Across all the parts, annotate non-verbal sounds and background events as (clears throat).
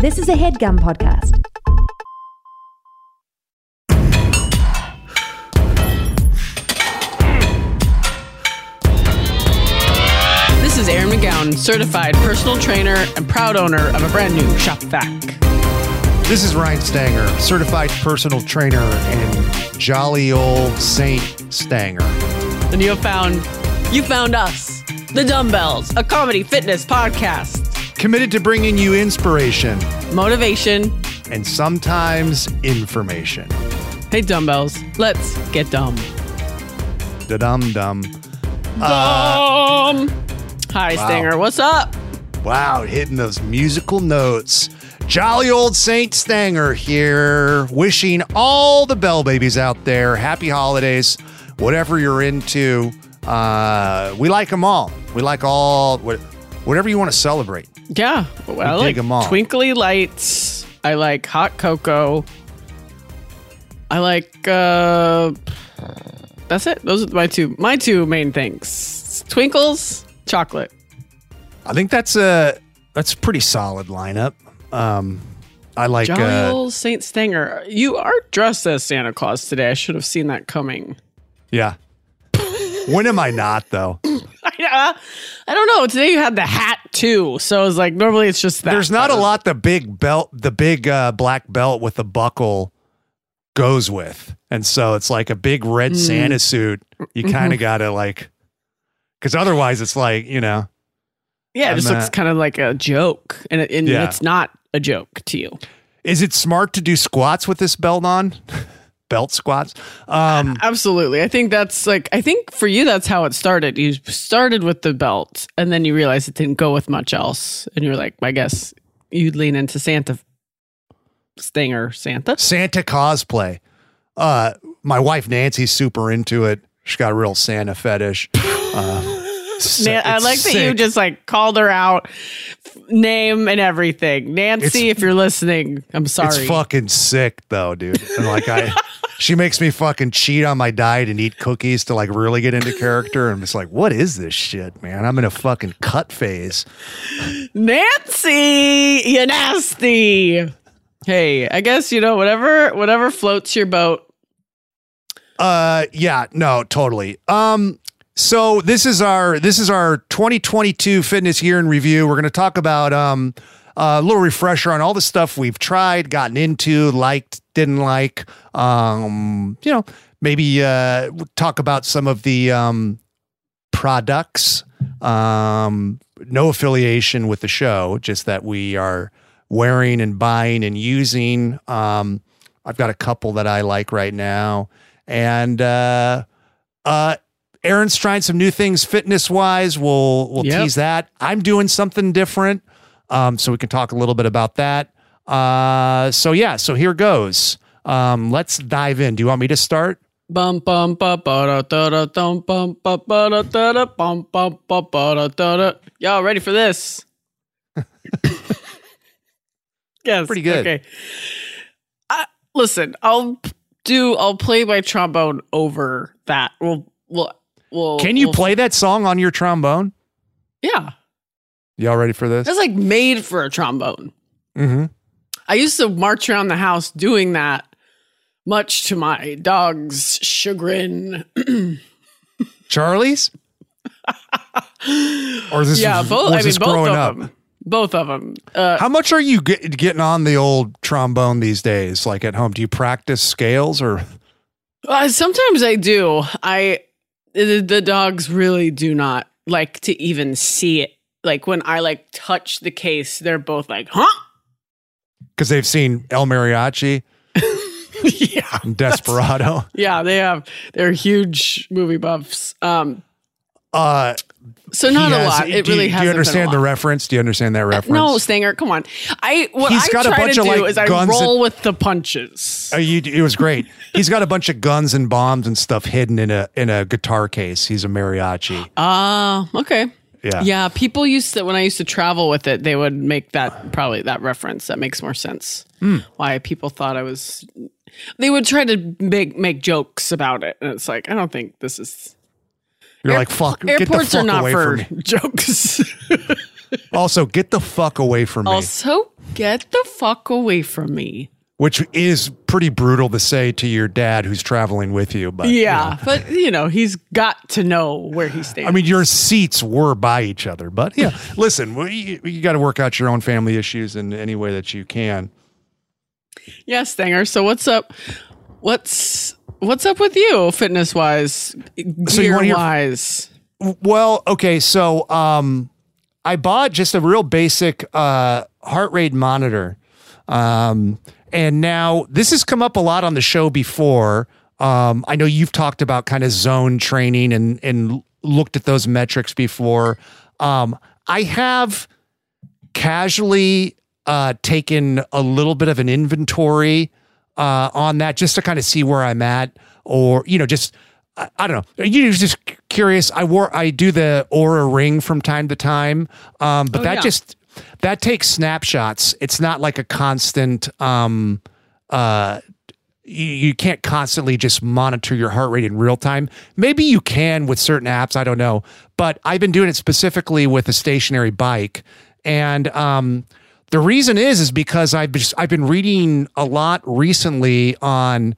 This is a headgum podcast. This is Erin McGowan, certified personal trainer and proud owner of a brand new Shop Vac. This is Ryan Stanger, certified personal trainer and jolly old Saint Stanger. And you have found, you found us, the Dumbbells, a comedy fitness podcast, Committed to bringing you inspiration motivation. and sometimes information. Hey, Dumbbells, let's get dumb. Da dum dum. Dumb. Hi, Stanger. What's up? Wow, hitting those musical notes. Jolly old Saint Stanger here, wishing all the bell babies out there happy holidays, whatever you're into. Uh, we like them all. We like all, what- whatever you want to celebrate. Yeah, well, I like 'em all. twinkly lights. I like hot cocoa. I like. uh That's it. Those are my two my two main things: twinkles, chocolate. I think that's a that's a pretty solid lineup. Um, I like Jolly uh, old Saint Stanger. You are dressed as Santa Claus today. I should have seen that coming. yeah. when am I not though? (laughs) I, I don't know. Today you had the hat too, so it's like normally it's just that. There's not a lot the big belt, the big uh, black belt with the buckle goes with, and so it's like a big Mm. red Santa suit. You Mm-hmm. kind of gotta like, because otherwise it's like you know, Yeah, it just looks uh, kind of like a joke, and, and Yeah. it's not a joke to you. is it smart to do squats with this belt on? (laughs) belt squats. Um, Absolutely. I think that's like I think for you that's how it started. You started with the belt and then you realized it didn't go with much else. And you're like, I guess you'd lean into Santa Stinger Santa. Santa cosplay. Uh, my wife Nancy's super into it. She's got a real Santa fetish. (laughs) Uh, I it's like that you just like called her out, f- name and everything. Nancy, if you're listening, I'm sorry. It's fucking sick though, dude. And like I, (laughs) she makes me fucking cheat on my diet and eat cookies to like really get into character. And it's like, what is this shit, man? I'm in a fucking cut phase. Nancy, you nasty. Hey, I guess you know whatever whatever floats your boat. Uh, yeah, no, totally. Um, so this is our this is our 2022 fitness year in review. We're going to talk about um a little refresher on all the stuff we've tried, gotten into, liked, didn't like. Um, you know, maybe uh talk about some of the um products. Um, no affiliation with the show, just that we are wearing and buying and using. Um, I've got a couple that I like right now, and uh, uh, Erin's trying some new things fitness wise. We'll we'll Yep. tease that. I'm doing something different, um, so we can talk a little bit about that. Uh, so yeah, so here goes. Um, let's dive in. Do you want me to start? Bum bum ba ba da da da dum bum ba ba da da da bum bum ba ba da da da. Y'all ready for this? (laughs) yes, Pretty good. Okay. I, listen, I'll do. I'll play my trombone over that. We'll. We'll. we'll Can you we'll- play that song on your trombone? Yeah, Y'all ready for this? that's like made for a trombone. Mm-hmm. I used to march around the house doing that, much to my dog's chagrin. (clears throat) Charlie's? (laughs) or is this yeah, both. was I mean, both growing of up? them. Both of them. Uh, How much are you get, getting on the old trombone these days? Like at home, do you practice scales or? Uh, sometimes I do. I the, the dogs really do not like to even see it. Like when I like touch the case, they're both like, "Huh?" Because they've seen El Mariachi (laughs) yeah, Desperado. (laughs) yeah. They have they're huge movie buffs. Um, Uh, so not he a lot. It do, really has. Do you understand the reference? Do you understand that reference? No, Stanger, come on. I what He's I got a try bunch to of, do like, is I roll and- with the punches. Uh, you, it was great. He's got a bunch of guns and bombs and stuff hidden in a in a guitar case. He's a mariachi. Ah, okay. Yeah. Yeah, people used to when I used to travel with it, they would make that probably that reference. That makes more sense. Hmm. Why people thought I was. They would try to make make jokes about it, and it's like I don't think this is. You're Air- like fuck. Get the Airports fuck are not for (laughs) jokes. Also, get the fuck away from me. also, get the fuck away from me. Which is pretty brutal to say to your dad who's traveling with you. But you Yeah, know. but you know, he's got to know where he stands. I mean, your seats were by each other, but yeah, listen, you, you got to work out your own family issues in any way that you can. yes, Stanger. So what's up? What's what's up with you, fitness wise, So gear hear- wise? Well, okay, so um, I bought just a real basic uh, heart rate monitor, um, and now this has come up a lot on the show before. Um, I know you've talked about kind of zone training and and looked at those metrics before. Um, I have casually uh, taken a little bit of an inventory uh, on that just to kind of see where I'm at, or you know, just I, I don't know. You just curious. I wore I do the Oura ring from time to time, um, but Oh, that yeah. just that takes snapshots. It's not like a constant. Um, uh, you, you can't constantly just monitor your heart rate in real time. Maybe you can with certain apps. I don't know, but I've been doing it specifically with a stationary bike, and um, the reason is is because I've just I've been reading a lot recently on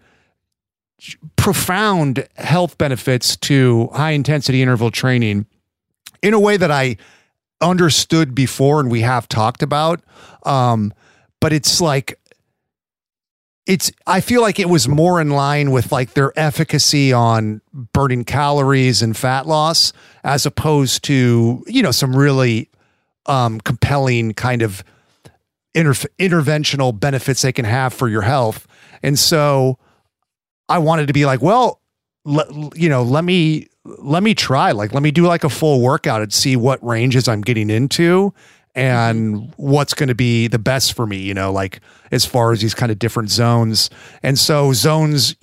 profound health benefits to high intensity interval training in a way that I understood before and we have talked about. Um, but it's like it's I feel like it was more in line with like their efficacy on burning calories and fat loss as opposed to, you know, some really um compelling kind of inter- interventional benefits they can have for your health. And so I wanted to be like, well, let, you know, let me let me try. Like, let me do like a full workout and see what ranges I'm getting into and what's going to be the best for me. You know, like as far as these kind of different zones. And so zones,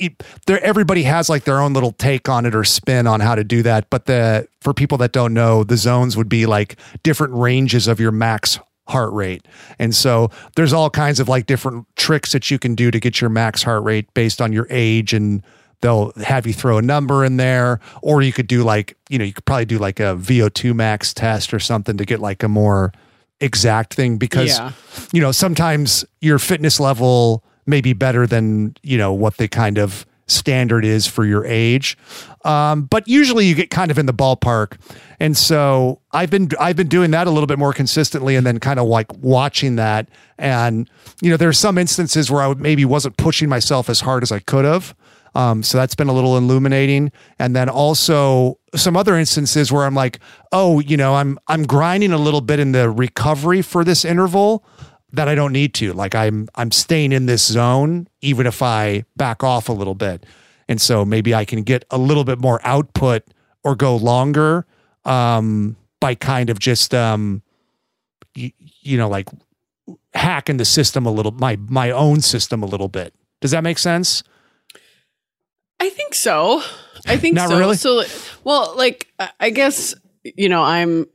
there everybody has like their own little take on it or spin on how to do that. But the for people that don't know, the zones would be like different ranges of your max heart rate. And so there's all kinds of like different tricks that you can do to get your max heart rate based on your age and they'll have you throw a number in there or you could do like, you know, you could probably do like a VO2 max test or something to get like a more exact thing because Yeah. you know, sometimes your fitness level may be better than, you know, what the kind of standard is for your age. Um, but usually you get kind of in the ballpark. And so I've been I've been doing that a little bit more consistently and then kind of like watching that. And, you know, there's some instances where I maybe wasn't pushing myself as hard as I could have. Um, so that's been a little illuminating. And then also some other instances where I'm like, oh, you know, I'm I'm grinding a little bit in the recovery for this interval that I don't need to. Like I'm I'm staying in this zone even if I back off a little bit. And so maybe I can get a little bit more output or go longer um by kind of just um you, you know like hacking the system a little my my own system a little bit. Does that make sense? I think so. I think Not so. really? So, well, like, I- guess, you know, I'm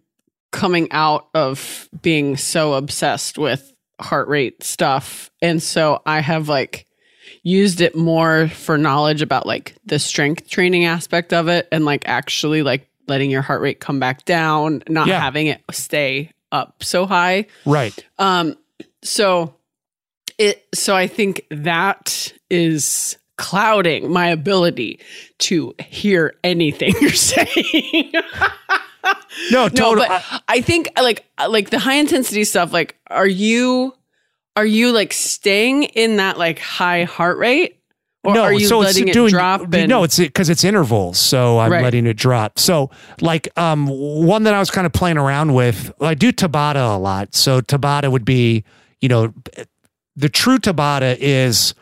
coming out of being so obsessed with heart rate stuff. And so I have like used it more for knowledge about like the strength training aspect of it and like actually like letting your heart rate come back down, not Yeah. having it stay up so high. Right. Um, so it so I think that is clouding my ability to hear anything (laughs) you're saying. No, no, but I think like like the high intensity stuff. Like, are you are you like staying in that like high heart rate, or are you letting it drop? And, no, it's because it's intervals, so I'm Right. letting it drop. So, like, um, one that I was kind of playing around with, I do Tabata a lot. So Tabata would be, you know, the true Tabata is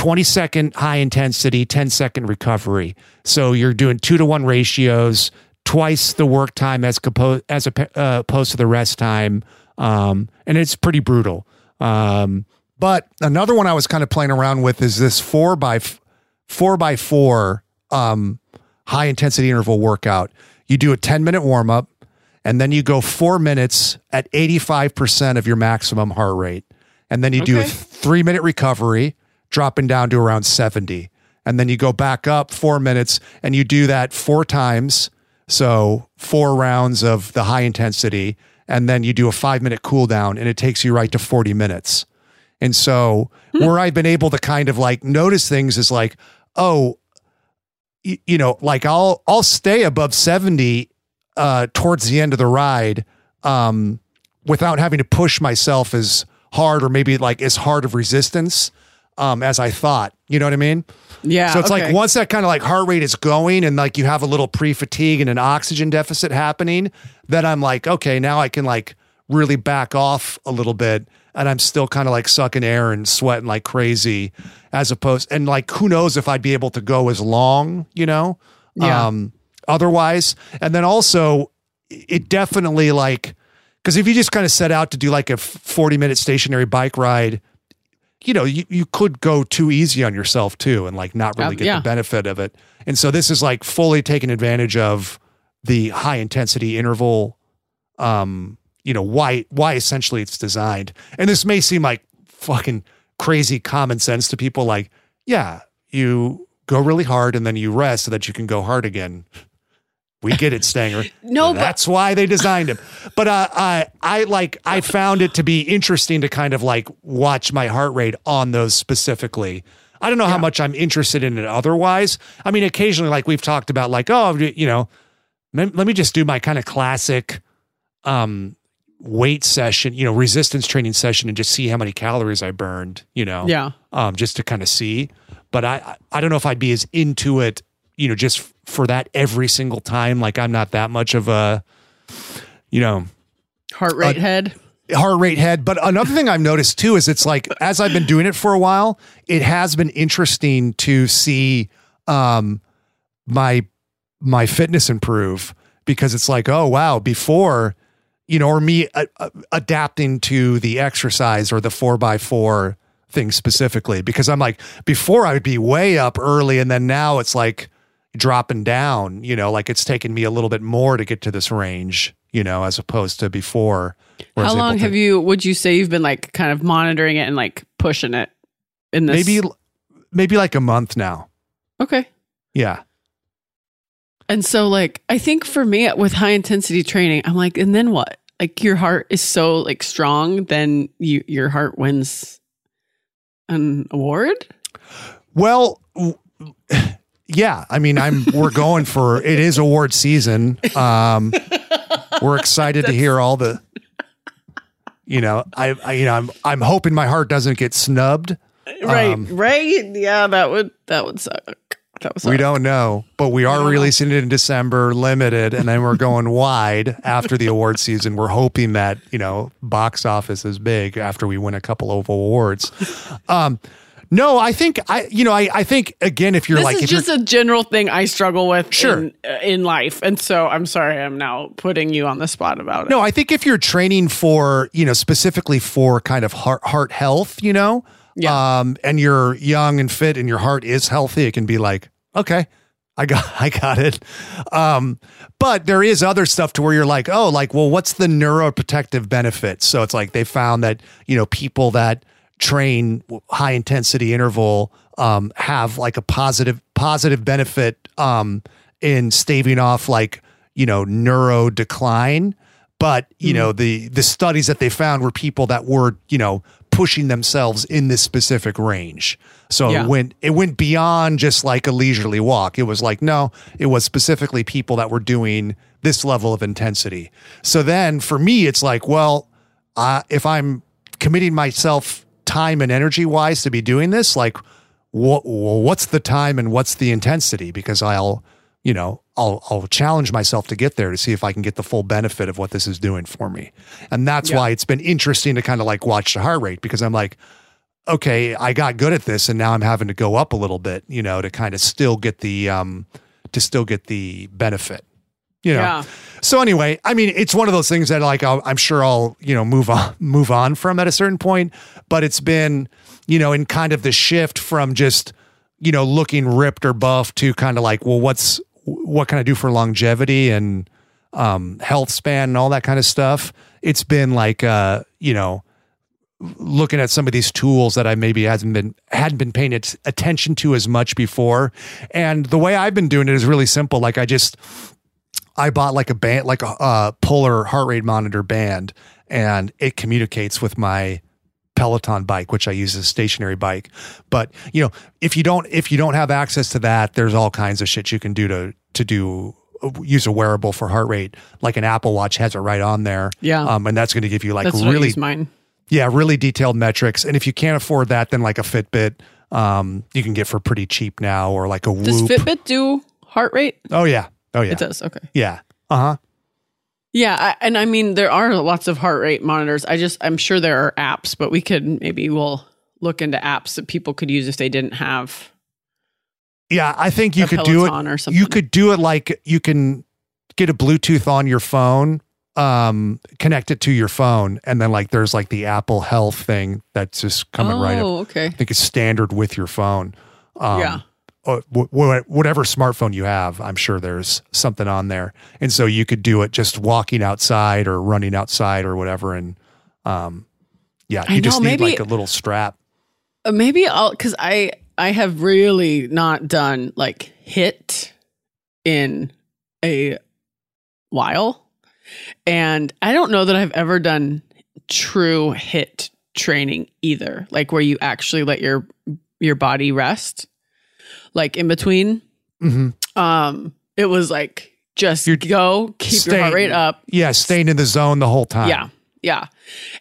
20 second high intensity, 10 second recovery. So you're doing two to one ratios, twice the work time as compo- as a, uh, opposed to the rest time, um, and it's pretty brutal. Um, but another one I was kind of playing around with is this four by f- four by four um, high intensity interval workout. You do a 10 minute warm up and then you go four minutes at 85% of your maximum heart rate. And then you do a three minute recovery, dropping down to around 70. And then you go back up four minutes and you do that four times. So four rounds of the high intensity. and then you do a five minute cool down and it takes you right to 40 minutes. And so where I've been able to kind of like notice things is like, oh, you, you know, like I'll I'll stay above 70 uh towards the end of the ride um without having to push myself as hard or maybe like as hard of resistance um as I thought. You know what I mean? Yeah. So it's okay. like once that kind of like heart rate is going and like you have a little pre fatigue and an oxygen deficit happening, then I'm like, okay, now I can like really back off a little bit and I'm still kind of like sucking air and sweating like crazy as opposed and like who knows if I'd be able to go as long, you know? Yeah. Um otherwise. And then also it definitely like because if you just kind of set out to do like a 40 minute stationary bike ride, you know, you, you could go too easy on yourself too and like not really Um, get yeah. the benefit of it. And so this is like fully taking advantage of the high intensity interval um you know why why essentially it's designed. And this may seem like fucking crazy common sense to people like yeah, you go really hard and then you rest so that you can go hard again. We get it, Stanger. (laughs) No, but- that's why they designed him. But uh, I, I like, I found it to be interesting to kind of like watch my heart rate on those specifically. I don't know how much I'm interested in it otherwise. I mean, occasionally, like we've talked about, like, oh, you know, let me just do my kind of classic um weight session, you know, resistance training session and just see how many calories I burned, you know Yeah. um, just to kind of see. But I I don't know if I'd be as into it, you know, just for that every single time. Like I'm not that much of a, you know, Heart rate Uh, head. heart rate head. But another thing I've noticed too is it's like as I've been doing it for a while, it has been interesting to see um, my my fitness improve because it's like, oh wow, before you know, or me uh, uh, adapting to the exercise or the four by four thing specifically because I'm like before I would be way up early and then now it's like dropping down, you know, like it's taken me a little bit more to get to this range, you know, as opposed to before. How long to- have you, would you say you've been like kind of monitoring it and like pushing it in this? maybe maybe like a month now. Okay. Yeah. And so, like, I think for me with high intensity training, I'm like, and then what? Like, your heart is so like strong, then you your heart wins an award. Well, yeah. I mean, I'm we're going for it is award season. Um, we're excited to hear all the. You know, I, I you know I'm I'm hoping my heart doesn't get snubbed. Right, Um, right. Yeah, that would that would suck. That would suck. We don't know, but we are releasing it in December, limited, and then we're going wide after the award season. We're hoping that you know box office is big after we win a couple of awards. Um, no, I think I, you know, I, I think again, if you're This like, is just a general thing I struggle with Sure. in, uh, in life, and so I'm sorry I'm now putting you on the spot about it. No, I think if you're training for, you know, specifically for kind of heart heart health, you know, Yeah. um, and you're young and fit and your heart is healthy, it can be like, okay, I got (laughs) I got it. Um, but there is other stuff to where you're like, oh, like, well, what's the neuroprotective benefit? So it's like they found that, you know, people that train high intensity interval um, have like a positive positive benefit um, in staving off like you know neuro decline. But you know the the studies that they found were people that were you know pushing themselves in this specific range. So Yeah. it went it went beyond just like a leisurely walk. It was like no it was specifically people that were doing this level of intensity. So then for me it's like well uh, if i'm committing myself time and energy wise to be doing this like what what's the time and what's the intensity because i'll you know I'll I'll challenge myself to get there to see if I can get the full benefit of what this is doing for me. And that's Yeah. why it's been interesting to kind of like watch the heart rate because I'm like okay, I got good at this and now I'm having to go up a little bit, you know, to kind of still get the um to still get the benefit. You know. Yeah. So anyway, I mean, it's one of those things that like I'll, I'm sure I'll you know move on (laughs) move on from at a certain point, but it's been you know in kind of the shift from just you know looking ripped or buff to kind of like well what's what can I do for longevity and um, health span and all that kind of stuff. It's been like uh you know looking at some of these tools that I maybe hasn't been hadn't been paying attention to as much before. And the way I've been doing it is really simple. Like I just I bought like a band, like a uh, polar heart rate monitor band, and it communicates with my Peloton bike, which I use as a stationary bike. But you know, if you don't if you don't have access to that, there's all kinds of shit you can do to to do use a wearable for heart rate, like an Apple Watch has it right on there. Yeah. um, and that's going to give you like That's really mine. yeah, really detailed metrics. And if you can't afford that, then like a Fitbit, um, you can get for pretty cheap now, or like a Does Whoop. Fitbit do heart rate? oh yeah, oh yeah, It does. Okay. yeah, uh huh. Yeah, I, and I mean there are lots of heart rate monitors. I just I'm sure there are apps, but we could maybe we'll look into apps that people could use if they didn't have Yeah, I think you a could do it. Peloton or something. You could do it like you can get a Bluetooth on your phone, um, connect it to your phone, and then like there's like the Apple Health thing that's just coming oh, right up. okay. I think it's standard with your phone. Um, Yeah. Uh, wh- wh- whatever smartphone you have, I'm sure there's something on there, and so you could do it just walking outside or running outside or whatever, and um, yeah, you just need maybe- like a little strap. Uh, maybe I'll because I I have really not done like HIIT in a while, and I don't know that I've ever done true HIIT training either. Like where you actually let your your body rest, like in between. hmm Um, it was like just You're go keep your heart rate up. Yeah, staying in the zone the whole time. Yeah. Yeah.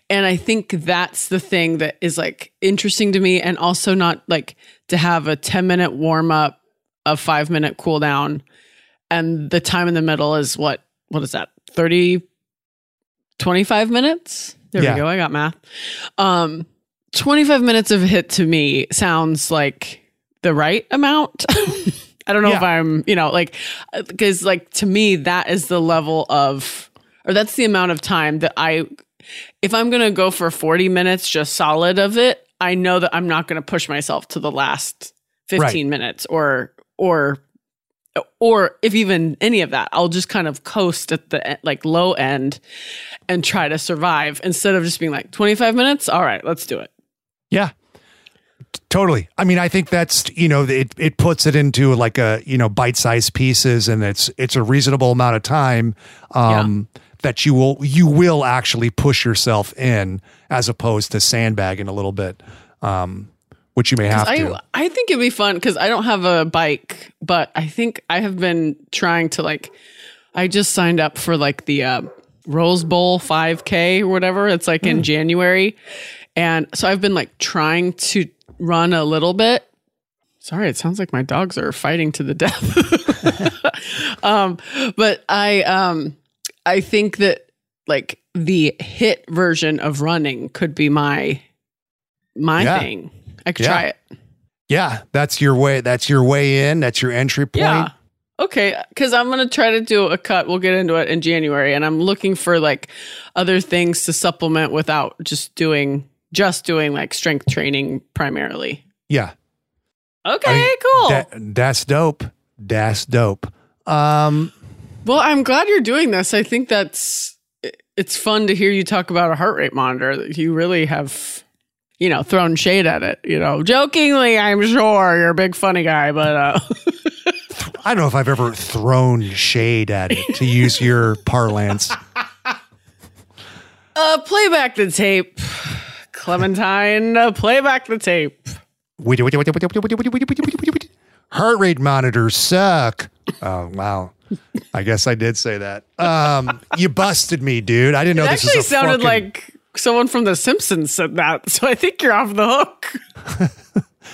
And I think that's the thing that is like interesting to me and also not like to have a 10 minute warm up, a five minute cool down. And the time in the middle is what, what is that? 30, 25 minutes? There Yeah. we go. I got math. Um, 25 minutes of HIIT to me sounds like the right amount. (laughs) I don't know if I'm, you know, like, uh, because like to me, that is the level of, or that's the amount of time that I, if I'm going to go for 40 minutes just solid of it, I know that I'm not going to push myself to the last 15 Right. minutes or, or, or if even any of that, I'll just kind of coast at the like low end and try to survive instead of just being like 25 minutes. All right, let's do it. Yeah. Totally. I mean, I think that's you know it it puts it into like a you know bite sized pieces, and it's it's a reasonable amount of time um, that you will you will actually push yourself in as opposed to sandbagging a little bit, um, which you may have I to. I think it'd be fun because I don't have a bike, but I think I have been trying to like. I just signed up for like the uh, Rose Bowl 5K or whatever. It's like Hmm. in January, and so I've been like trying to run a little bit. Sorry, it sounds like my dogs are fighting to the death. (laughs) um, but I um I think that like the HIIT version of running could be my my Yeah. thing. I could Yeah. try it. Yeah, that's your way. That's your way in. That's your entry point. Yeah. Okay, because I'm gonna try to do a cut. We'll get into it in January, and I'm looking for like other things to supplement without just doing just doing like strength training primarily. Yeah. Okay, cool. That, that's dope. That's dope. Um, well, I'm glad you're doing this. I think that's it's fun to hear you talk about a heart rate monitor. You really have, you know, thrown shade at it. You know, jokingly, I'm sure you're a big funny guy, but uh, (laughs) I don't know if I've ever thrown shade at it to use your parlance. (laughs) uh, play back the tape, Clementine. Play back the tape. Heart rate monitors suck. Oh wow. I guess I did say that. Um, you busted me, dude. I didn't know It this actually was a sounded fucking- like someone from The Simpsons said that, so I think you're off the hook.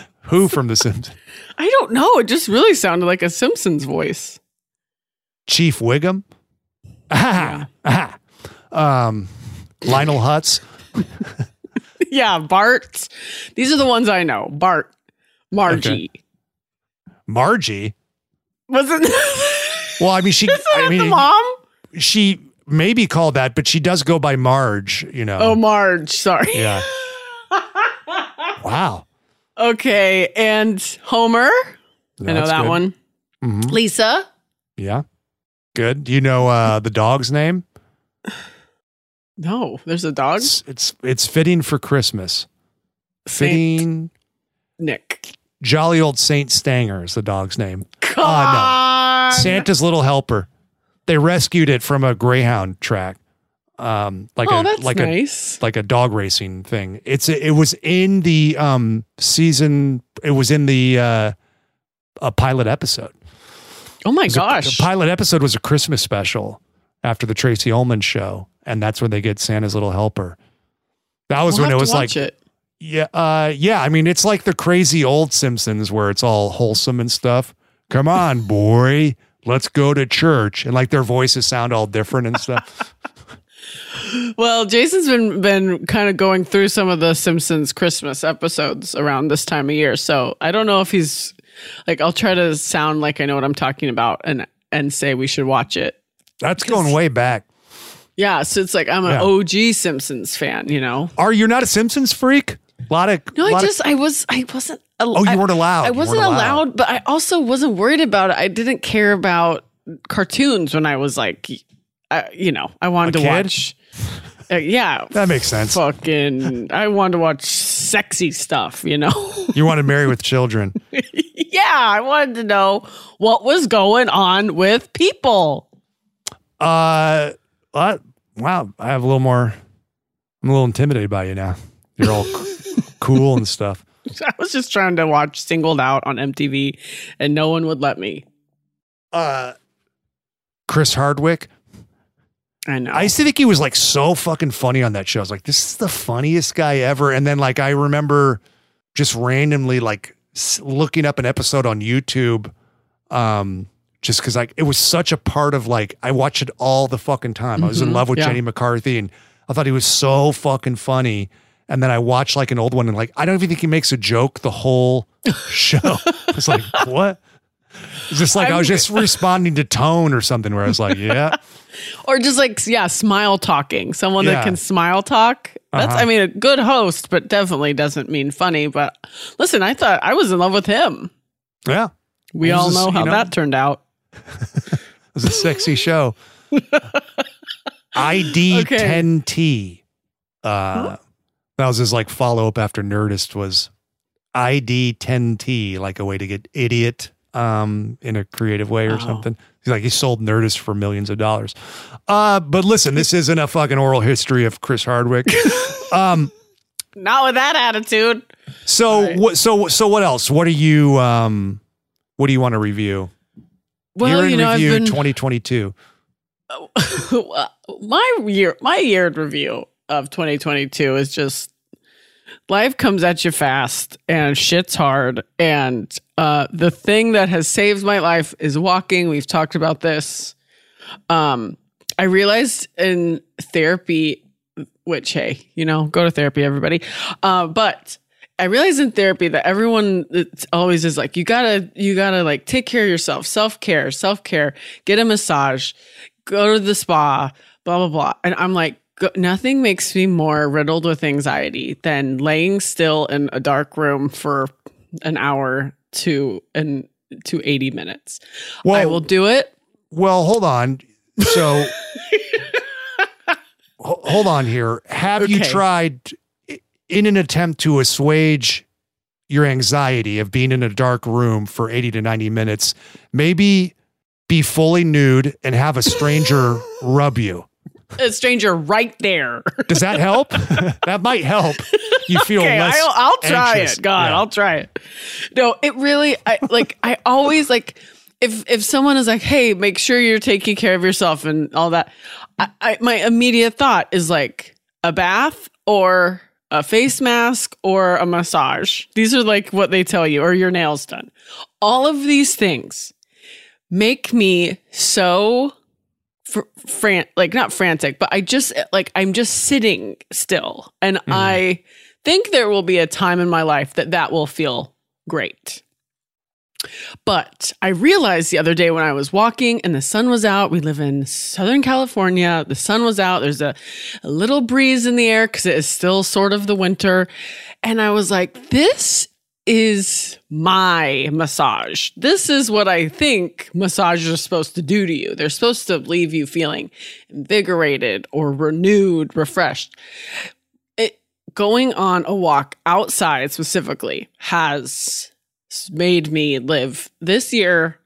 (laughs) who from The Simpsons? I don't know. It just really sounded like a Simpsons voice. Chief Wiggum. Ah, ah. Um, Lionel Hutz. (laughs) yeah, Bart. These are the ones I know. Bart, Margie. Margie. Wasn't (laughs) Well, I mean, she. I that the mean, mom? she may be called that, but she does go by Marge. You know. Oh, Marge. Sorry. yeah. (laughs) Wow. Okay, and Homer. I know that good. one. Mhm. Lisa. Yeah. Good. Do you know uh, the dog's name? No, there's a dog. It's it's it's fitting for Christmas. Saint Fitting. Nick. Jolly old Saint Stanger is the dog's name. Come Oh, no. Santa's little helper. they rescued it from a greyhound track, um, like oh, a that's like nice. a like a dog racing thing. It's it was in the um season. It was in the uh, a pilot episode. oh my was a- gosh. the pilot episode was a Christmas special after the Tracey Ullman show, and that's when they get Santa's little helper. That was We'll when it was like it. yeah, uh, yeah. I mean, it's like the crazy old Simpsons where it's all wholesome and stuff. Come on, (laughs) boy, let's go to church, and like their voices sound all different and stuff. (laughs) Well, Jason's been been kind of going through some of the Simpsons Christmas episodes around this time of year. So I don't know if he's like I'll try to sound like I know what I'm talking about and and say we should watch it. That's going way back. Yeah, so it's like I'm an Yeah. OG Simpsons fan, you know. Are you not a Simpsons freak? A lot of No, I lot of- just I was I wasn't. Allowed. Oh, you weren't allowed. I You wasn't weren't allowed, but I also wasn't worried about it. I didn't care about cartoons when I was like, uh, you know, I wanted A to kid? watch. Uh, yeah, That makes sense. fucking. I wanted to watch sexy stuff. You know. You wanted Married with Children. (laughs) yeah, I wanted to know what was going on with people. Uh, what? Wow, I have a little more. I'm a little intimidated by you now. You're all (laughs) cool and stuff. I was just trying to watch Singled Out on MTV, and no one would let me. Uh, Chris Hardwick. I know. I used to think he was like so fucking funny on that show. I was like, this is the funniest guy ever. And then like I remember just randomly like looking up an episode on YouTube, um, just because like it was such a part of like I watched it all the fucking time. I was in Mhm, love with yeah. Jenny McCarthy, and I thought he was so fucking funny. And then I watched like an old one, and like I don't even think he makes a joke the whole (laughs) show. it's like what? It's just like i was I'm- just responding to tone or something where I was like, yeah. (laughs) or just like yeah, smile talking. Someone Yeah. that can smile talk. That's Uh-huh. I mean a good host, but definitely doesn't mean funny. But listen, I thought I was in love with him. Yeah. We all just, know how you know- that turned out. It was a sexy show. ID (laughs) Okay. 10T. Uh, that was his like follow up after Nerdist was ID 10T, like a way to get idiot um, in a creative way or Oh. something. He's like, he sold Nerdist for millions of dollars. Uh, but listen, this isn't a fucking oral history of Chris Hardwick. (laughs) um, Not with that attitude. so Right. what? So so what else? What are you? Um, what do you want to review? Well, Year in you know, review I've been 2022. (laughs) my year my year in review of 2022 is just life comes at you fast and shit's hard. And uh the thing that has saved my life is walking. We've talked about this. Um i realized in therapy which hey you know go to therapy everybody. Uh but I realized in therapy that everyone it's always is like you gotta you gotta like take care of yourself, self care, self care, get a massage, go to the spa, blah blah blah. And I'm like, go, nothing makes me more riddled with anxiety than laying still in a dark room for an hour to and to 80 minutes. Well, I will do it. Well, hold on. So, (laughs) ho- hold on here. Have you tried, in an attempt to assuage your anxiety of being in a dark room for 80 to 90 minutes, maybe be fully nude and have a stranger (laughs) rub you? A stranger right there. Does that help? (laughs) that might help. You feel okay, less. I'll, I'll try anxious. it. God, Yeah. I'll try it. No, it really, I like, I always like, if if someone is like, "Hey, make sure you're taking care of yourself" and all that, I, I my immediate thought is like a bath or a face mask or a massage. These are like what they tell you, or your nails done. All of these things make me so fr- fran- like not frantic, but I just like I'm just sitting still, and mm-hmm. I think there will be a time in my life that that will feel great. But I realized the other day when I was walking and the sun was out, we live in Southern California. The sun was out. There's a, a little breeze in the air because it is still sort of the winter. And I was like, this is my massage. This is what I think massages are supposed to do to you. They're supposed to leave you feeling invigorated or renewed, refreshed. It going on a walk outside specifically has made me live this year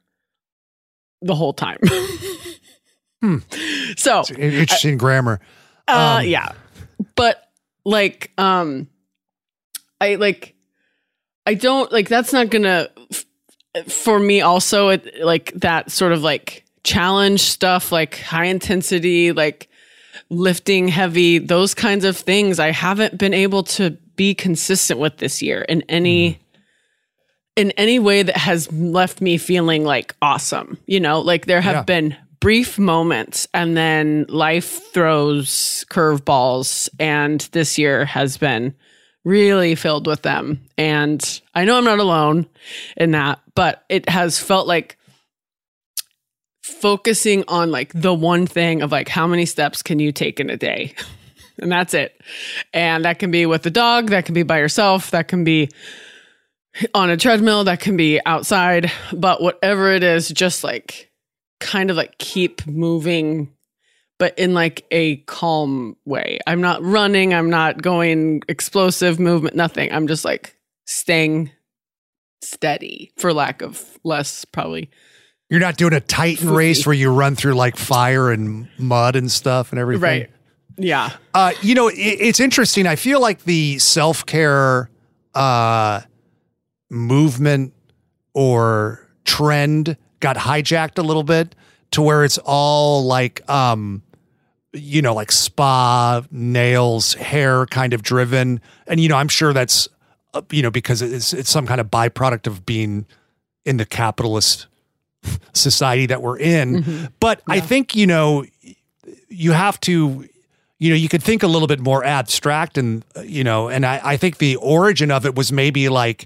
the whole time. (laughs) So Interesting grammar. Uh, yeah, but like, um, I like, I don't like. That's not gonna for me. Also, it like that sort of like challenge stuff, like high intensity, like lifting heavy, those kinds of things. I haven't been able to be consistent with this year in any. In any way that has left me feeling like awesome, you know, like there have Yeah. been brief moments and then life throws curveballs and this year has been really filled with them. And i know i'm not alone in that but it has felt like focusing on like the one thing of like how many steps can you take in a day? (laughs) And that's it. And that can be with the dog that can be by yourself that can be on a treadmill that can be outside but whatever it is just like kind of like keep moving but in like a calm way. I'm not running i'm not going explosive movement nothing. I'm just like staying steady for lack of less probably. You're not doing a Titan race where you run through like fire and mud and stuff and everything. right. Yeah. Uh, you know, it, it's interesting. I feel like the self care uh, movement or trend got hijacked a little bit to where it's all like, um, you know, like spa, nails, hair kind of driven. And, you know, I'm sure that's, uh, you know, because it's, it's some kind of byproduct of being in the capitalist (laughs) society that we're in. But I think, you know, you have to you know you could think a little bit more abstract and uh, you know and i, I think the origin of it was maybe like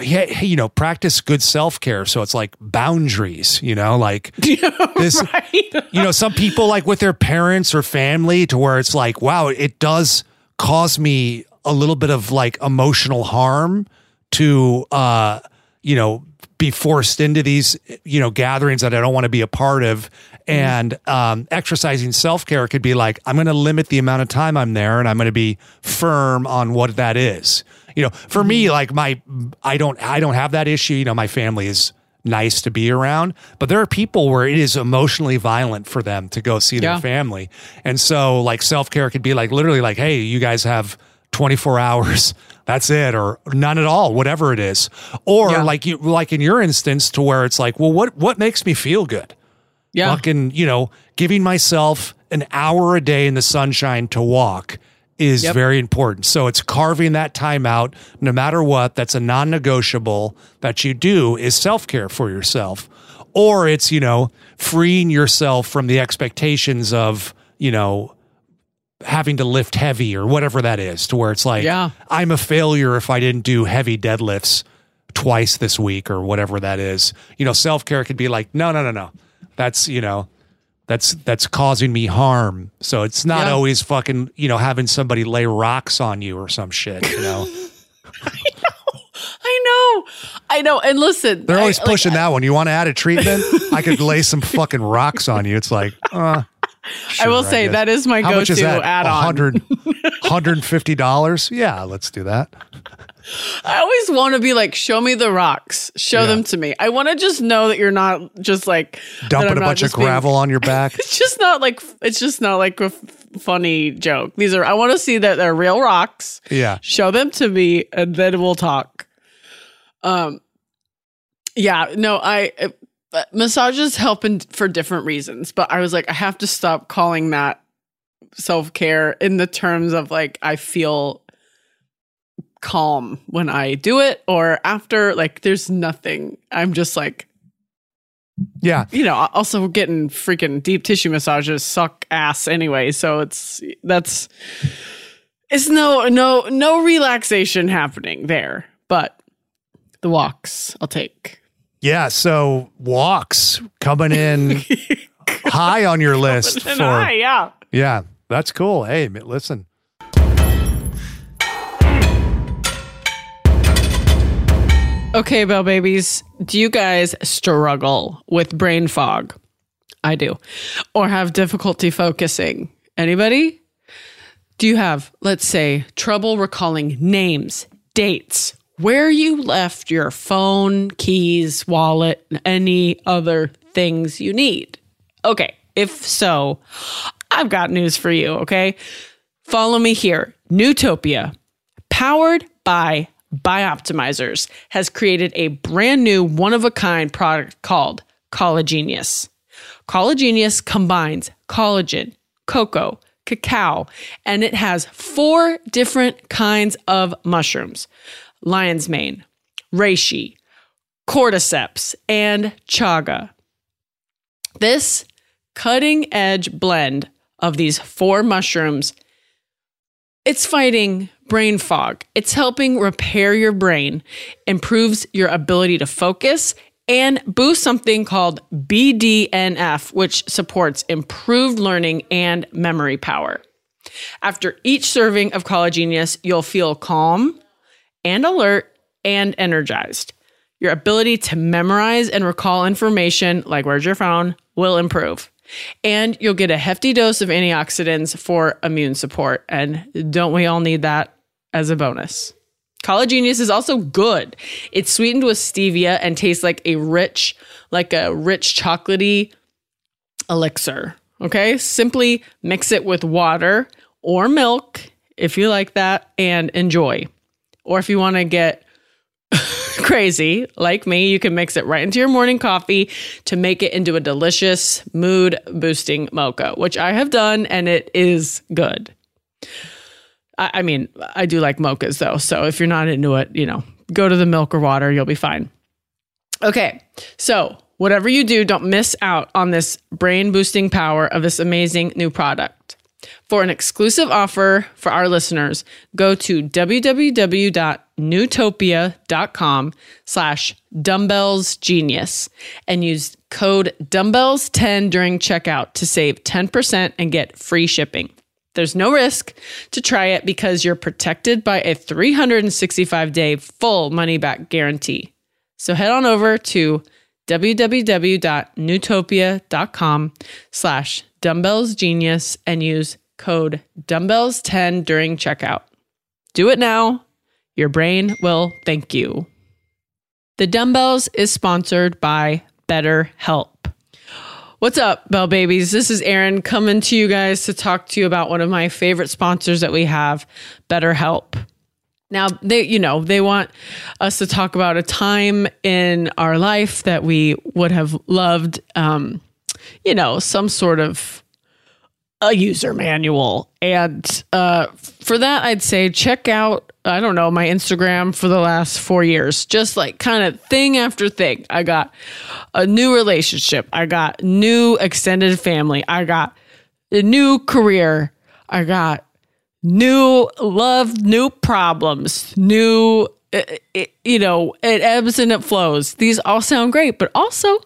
yeah, hey, you know practice good self-care. So it's like boundaries you know like (laughs) this right. you know some people like with their parents or family to where it's like wow it does cause me a little bit of like emotional harm to uh you know be forced into these you know gatherings that I don't want to be a part of and um exercising self-care could be like I'm going to limit the amount of time I'm there and I'm going to be firm on what that is. You know for me like my I don't I don't have that issue. You know my family is nice to be around but there are people where it is emotionally violent for them to go see their Yeah. family. And so like self-care could be like literally like hey you guys have 24 hours that's it or none at all whatever it is. Or Yeah. like you like in your instance to where it's like well what what makes me feel good yeah fucking you know giving myself an hour a day in the sunshine to walk is Yep. very important so it's carving that time out no matter what that's a non-negotiable that you do is self-care for yourself or it's you know freeing yourself from the expectations of you know having to lift heavy or whatever that is to where it's like Yeah. I'm a failure if I didn't do heavy deadlifts twice this week or whatever that is. You know, self-care could be like, no, no, no, no. That's, you know, that's that's causing me harm. So it's not Yeah. always fucking, you know, having somebody lay rocks on you or some shit, you know. (laughs) i know i know and listen They're always I- like, pushing that one. You want to add a treatment? I could lay some fucking rocks on you. It's like, uh, (laughs) I will sure, say guess. that is my How much is go-to that? add-on. 100 $150? (laughs) Yeah, let's do that. I always want to be like, show me the rocks, show Yeah. them to me. I want to just know that you're not just like Dumping a bunch of just being- gravel on your (laughs) back. it's just not like it's just not like a f- funny joke. These are I want to see that they're real rocks. Yeah. Show them to me, and then we'll talk. Um, yeah, no, I uh, massages help in, for different reasons, but I was like, I have to stop calling that self care in the terms of like I feel calm when I do it or after. Like, there's nothing. I'm just like, Yeah. you know, also getting freaking deep tissue massages suck ass anyway. So it's that's it's no no no relaxation happening there. But the walks I'll take. Yeah, so walks coming in (laughs) high on your list And for I, yeah. Yeah, that's cool. Hey, listen. Okay, Bell Babies, do you guys struggle with brain fog? I do. Or have difficulty focusing? Anybody? Do you have, let's say, trouble recalling names, dates, where you left your phone, keys, wallet, any other things you need? Okay, If so, I've got news for you, okay? Follow me here. Newtopia, powered by Bioptimizers, has created a brand new one of a kind product called Collagenius. Collagenius combines collagen, cocoa, cacao, and it has four different kinds of mushrooms lion's mane, reishi, cordyceps, and chaga. This cutting edge blend of these four mushrooms it's fighting brain fog. It's helping repair your brain, improves your ability to focus, and boosts something called BDNF, which supports improved learning and memory power. After each serving of Collagenius, you'll feel calm and alert and energized. Your ability to memorize and recall information, like where's your phone, will improve. And you'll get a hefty dose of antioxidants for immune support. And don't we all need that as a bonus? Collagenius is also good. It's sweetened with stevia and tastes like a rich, like a rich chocolatey elixir. Okay. Simply mix it with water or milk if you like that and enjoy. Or if you want to get (laughs) crazy like me, you can mix it right into your morning coffee to make it into a delicious mood boosting mocha, which I have done and it is good. I, I mean, I do like mochas though. So if you're not into it, you know, go to the milk or water, you'll be fine. Okay. So whatever you do, don't miss out on this brain boosting power of this amazing new product. For an exclusive offer for our listeners, go to www.nootopia.com slash dumbbellsgenius and use code dumbbells10 during checkout to save 10% and get free shipping. There's no risk to try it because you're protected by a 365 day full money back guarantee. So head on over to www.nootopia.com slash dumbbellsgenius and use code dumbbells10 during checkout. Do it now. Your brain will thank you. The Dumbbells is sponsored by BetterHelp. What's up, Bell Babies? This is Erin coming to you guys to talk to you about one of my favorite sponsors that we have, BetterHelp. Now, they, you know, they want us to talk about a time in our life that we would have loved, um, you know, some sort of a user manual. And uh, for that, I'd say check out, I don't know, my Instagram for the last four years. Just like kind of thing after thing. I got a new relationship. I got new extended family. I got a new career. I got new love, new problems, new, it, it, you know, it ebbs and it flows. These all sound great, but also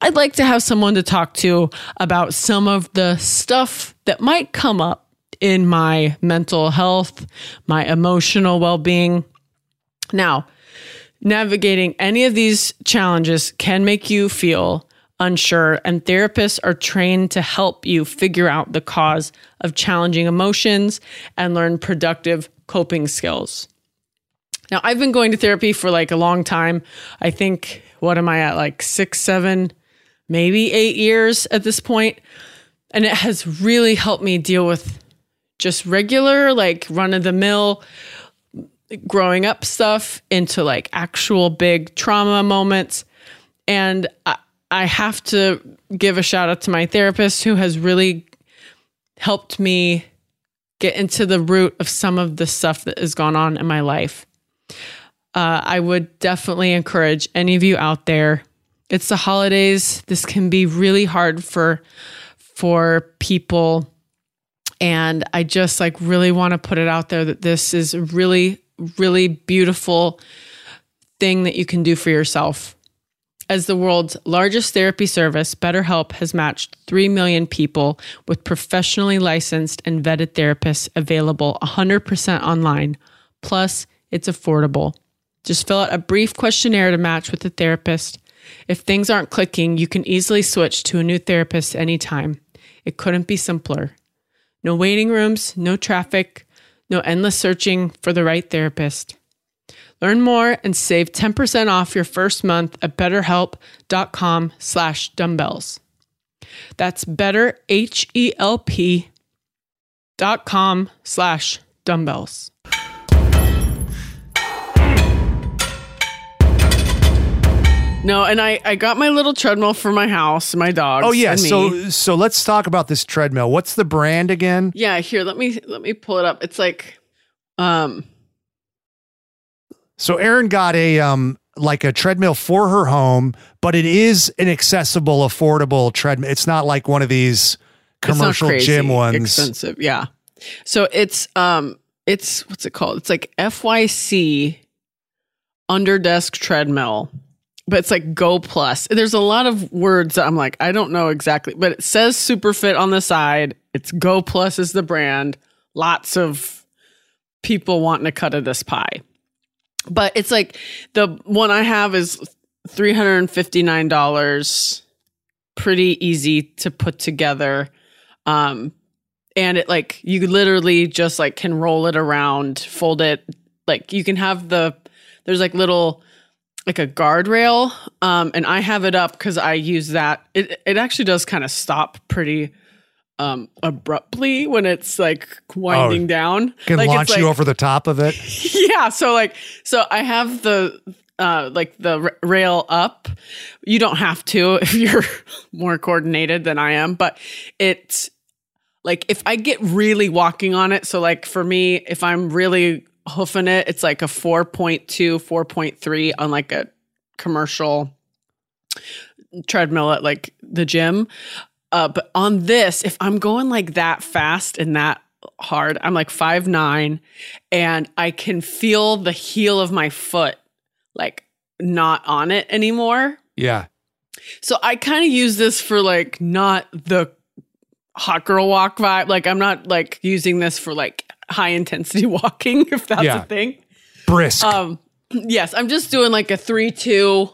I'd like to have someone to talk to about some of the stuff that might come up in my mental health, my emotional well being. Now, navigating any of these challenges can make you feel unsure, and therapists are trained to help you figure out the cause of challenging emotions and learn productive coping skills. Now, I've been going to therapy for like a long time. I think, what am I at? Like six, seven, maybe eight years at this point. And it has really helped me deal with just regular, like run of the mill growing up stuff into like actual big trauma moments. And I, I have to give a shout out to my therapist who has really helped me get into the root of some of the stuff that has gone on in my life. Uh, I would definitely encourage any of you out there. It's the holidays. This can be really hard for for people, and I just like really want to put it out there that this is a really, really beautiful thing that you can do for yourself. As the world's largest therapy service, BetterHelp has matched 3 million people with professionally licensed and vetted therapists available 100% online. Plus, it's affordable. Just fill out a brief questionnaire to match with a therapist. If things aren't clicking, you can easily switch to a new therapist anytime. It couldn't be simpler. No waiting rooms, no traffic, no endless searching for the right therapist. Learn more and save 10% off your first month at betterhelp.com slash dumbbells. That's better, H L P dot com slash dumbbells. No, and I, I got my little treadmill for my house, my dogs. Oh yeah, so so let's talk about this treadmill. What's the brand again? yeah, here let me let me pull it up. It's like, um, So Erin got a um like a treadmill for her home, but it is an accessible, affordable treadmill. It's not like one of these commercial crazy gym ones. expensive. Yeah, so it's um it's what's it called? It's like FYC under desk treadmill, but it's like Go Plus. There's a lot of words I'm like I don't know exactly, but it says SuperFit on the side. It's Go Plus is the brand. Lots of people wanting a cut of this pie. But it's like the one I have is $359. Pretty easy to put together. Um and it like you literally just like can roll it around, fold it. Like you can have the there's like little like a guardrail um and I have it up cuz I use that. It it actually does kind of stop pretty um abruptly when it's like winding Oh, down. Can like, launch like- you over the top of it. (laughs) yeah so like so i have the uh like the r- rail up you don't have to (laughs) if you're more coordinated than i am but it's like if i get really walking on it so like for me if i'm really hoofing it it's like a 4.2 4.3 on like a commercial treadmill at like the gym uh but on this if i'm going like that fast and that hard i'm like five nine and I can feel the heel of my foot like not on it anymore. Yeah. So I kind of use this for like not the hot girl walk vibe. Like I'm not like using this for like high intensity (laughs) walking if that's Yeah. a thing. Brisk. Um yes, I'm just doing like a 3 2.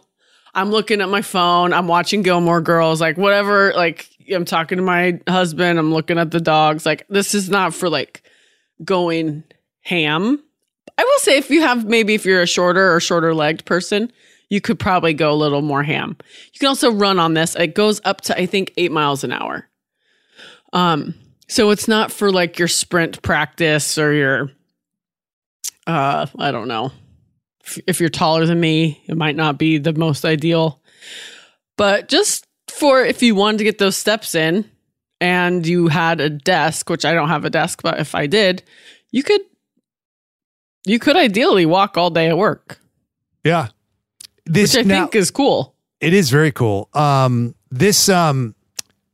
I'm looking at my phone, I'm watching Gilmore Girls, like whatever like I'm talking to my husband, I'm looking at the dogs. Like this is not for like going ham. I will say if you have maybe if you're a shorter or shorter legged person, you could probably go a little more ham. You can also run on this. It goes up to I think 8 miles an hour. Um so it's not for like your sprint practice or your uh I don't know. If, if you're taller than me, it might not be the most ideal. But just for if you wanted to get those steps in and you had a desk, which I don't have a desk, but if I did, you could you could ideally walk all day at work, yeah. This which I now, think is cool. it is very cool. Um this um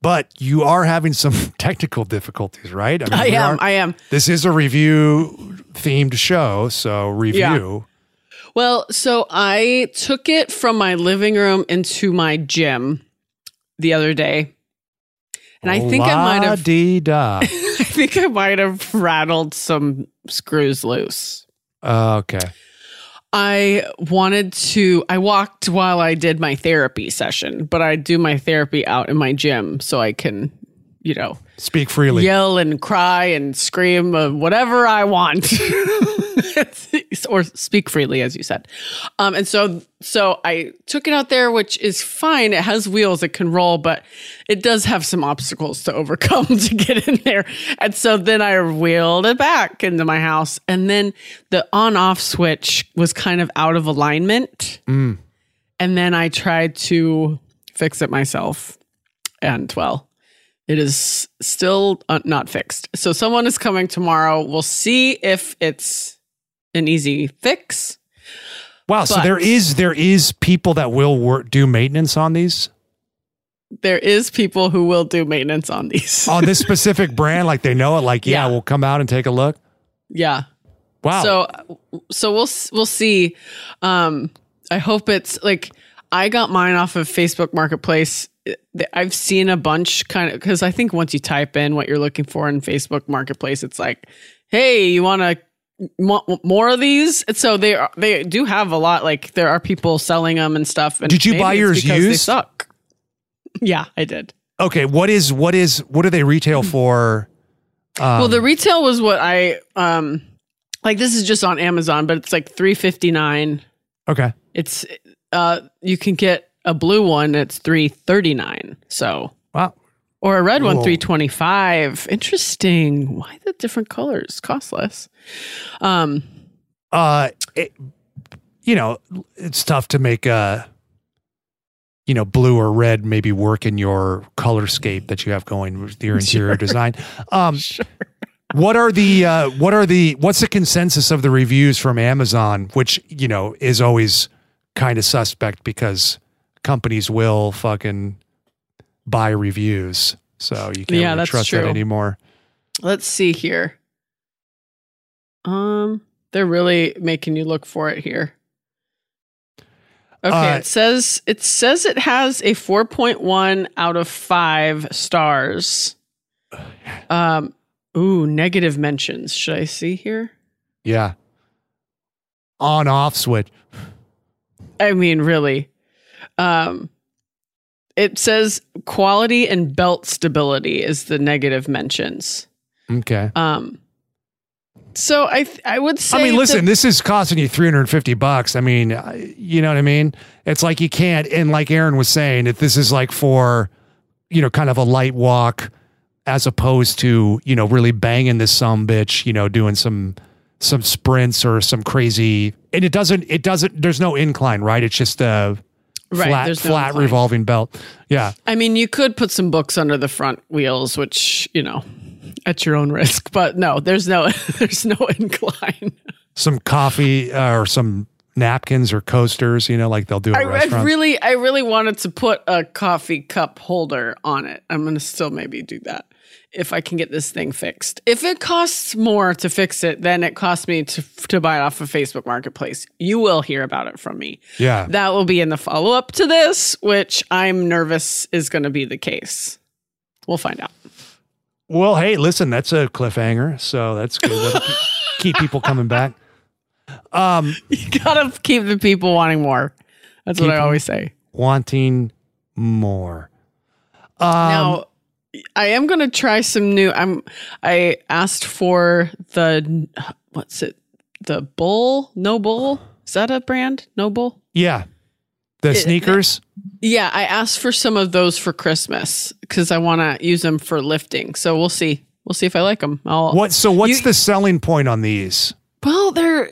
but you are having some (laughs) technical difficulties, right? mean, I am. are- I am. this is a review themed show, so review. Well, so I took it from my living room into my gym the other day. And I think I might have (laughs) I think I might have rattled some screws loose. Uh, okay. I wanted to I walked while I did my therapy session, but I do my therapy out in my gym so I can, you know, Speak freely. yell and cry and scream uh, whatever I want. (laughs) (laughs) or speak freely as you said. Um and so so I took it out there which is fine. It has wheels it can roll, but it does have some obstacles to (laughs) overcome to get in there. And so then I wheeled it back into my house and then the on off switch was kind of out of alignment. Mm. And then I tried to fix it myself and well it is still uh, not fixed. So someone is coming tomorrow. We'll see if it's an easy fix. Wow. So there is there is people that will work, do maintenance on these There is people who will do maintenance on these. (laughs) on this (laughs) specific brand. Like they know it. Like yeah, Yeah. we'll come out and take a look. yeah. Wow. So so we'll we'll see. Um I hope it's like I got mine off of Facebook Marketplace. I've seen a bunch kind of because I think once you type in what you're looking for in Facebook Marketplace, it's like, hey, you want to more of these? So they are, they do have a lot. Like there are people selling them and stuff. And Did you buy yours because They used? suck. Yeah, I did. okay. What is what is what do they retail for? Um, well, the retail was what I um like. This is just on Amazon, but it's like three fifty nine. okay. It's uh you can get a blue one. It's three thirty nine. So. Or a red one, 325. Interesting. Why the different colors? Cost less. Um, Uh, it, you know, it's tough to make a, you know, blue or red maybe work in your color scape that you have going with your (laughs) interior Sure. design. Um, (laughs) sure. what are the uh, what are the what's the consensus of the reviews from Amazon, which you know is always kind of suspect because companies will fucking buy reviews, so you can't Yeah, really trust that anymore. Let's see here. Um, they're really making you look for it here. Okay, Uh, it says it says it has a 4.1 out of 5 stars. (sighs) Um ooh, negative mentions. Should I see here? Yeah, on off switch. I mean, really. Um it says quality and belt stability is the negative mentions. Okay. Um so I th- I would say I mean, listen, this is costing you 350 bucks. I mean, you know what I mean? It's like you can't, and like Erin was saying, if this is like for, you know, kind of a light walk as opposed to, you know, really banging this some bitch, you know, doing some, some sprints or some crazy, and it doesn't, it doesn't, there's no incline, right? It's just a Right, flat, there's no flat incline. revolving belt. Yeah. I mean, you could put some books under the front wheels, which you know, at your own risk. (laughs) But no, there's no, (laughs) there's no incline. Some coffee uh, or some napkins or coasters, you know, like they'll do I, I really, I really wanted to put a coffee cup holder on it. I'm gonna still maybe do that if I can get this thing fixed. If it costs more to fix it than it costs me to to buy it off of Facebook Marketplace, you will hear about it from me. yeah. That will be in the follow up to this, which I'm nervous is going to be the case. We'll find out. Well, hey, listen, that's a cliffhanger, so that's good. (laughs) Keep- people coming back. Um, You gotta keep the people wanting more. That's what I always say. wanting more. Um, now, I am gonna try some new. I'm. I asked for the what's it? The Bull NoBull. Is that a brand? NoBull. yeah, the It- sneakers. Yeah, I asked for some of those for Christmas because I want to use them for lifting. So we'll see. We'll see if I like them. I'll, What? So, what's You- the selling point on these? Well, they're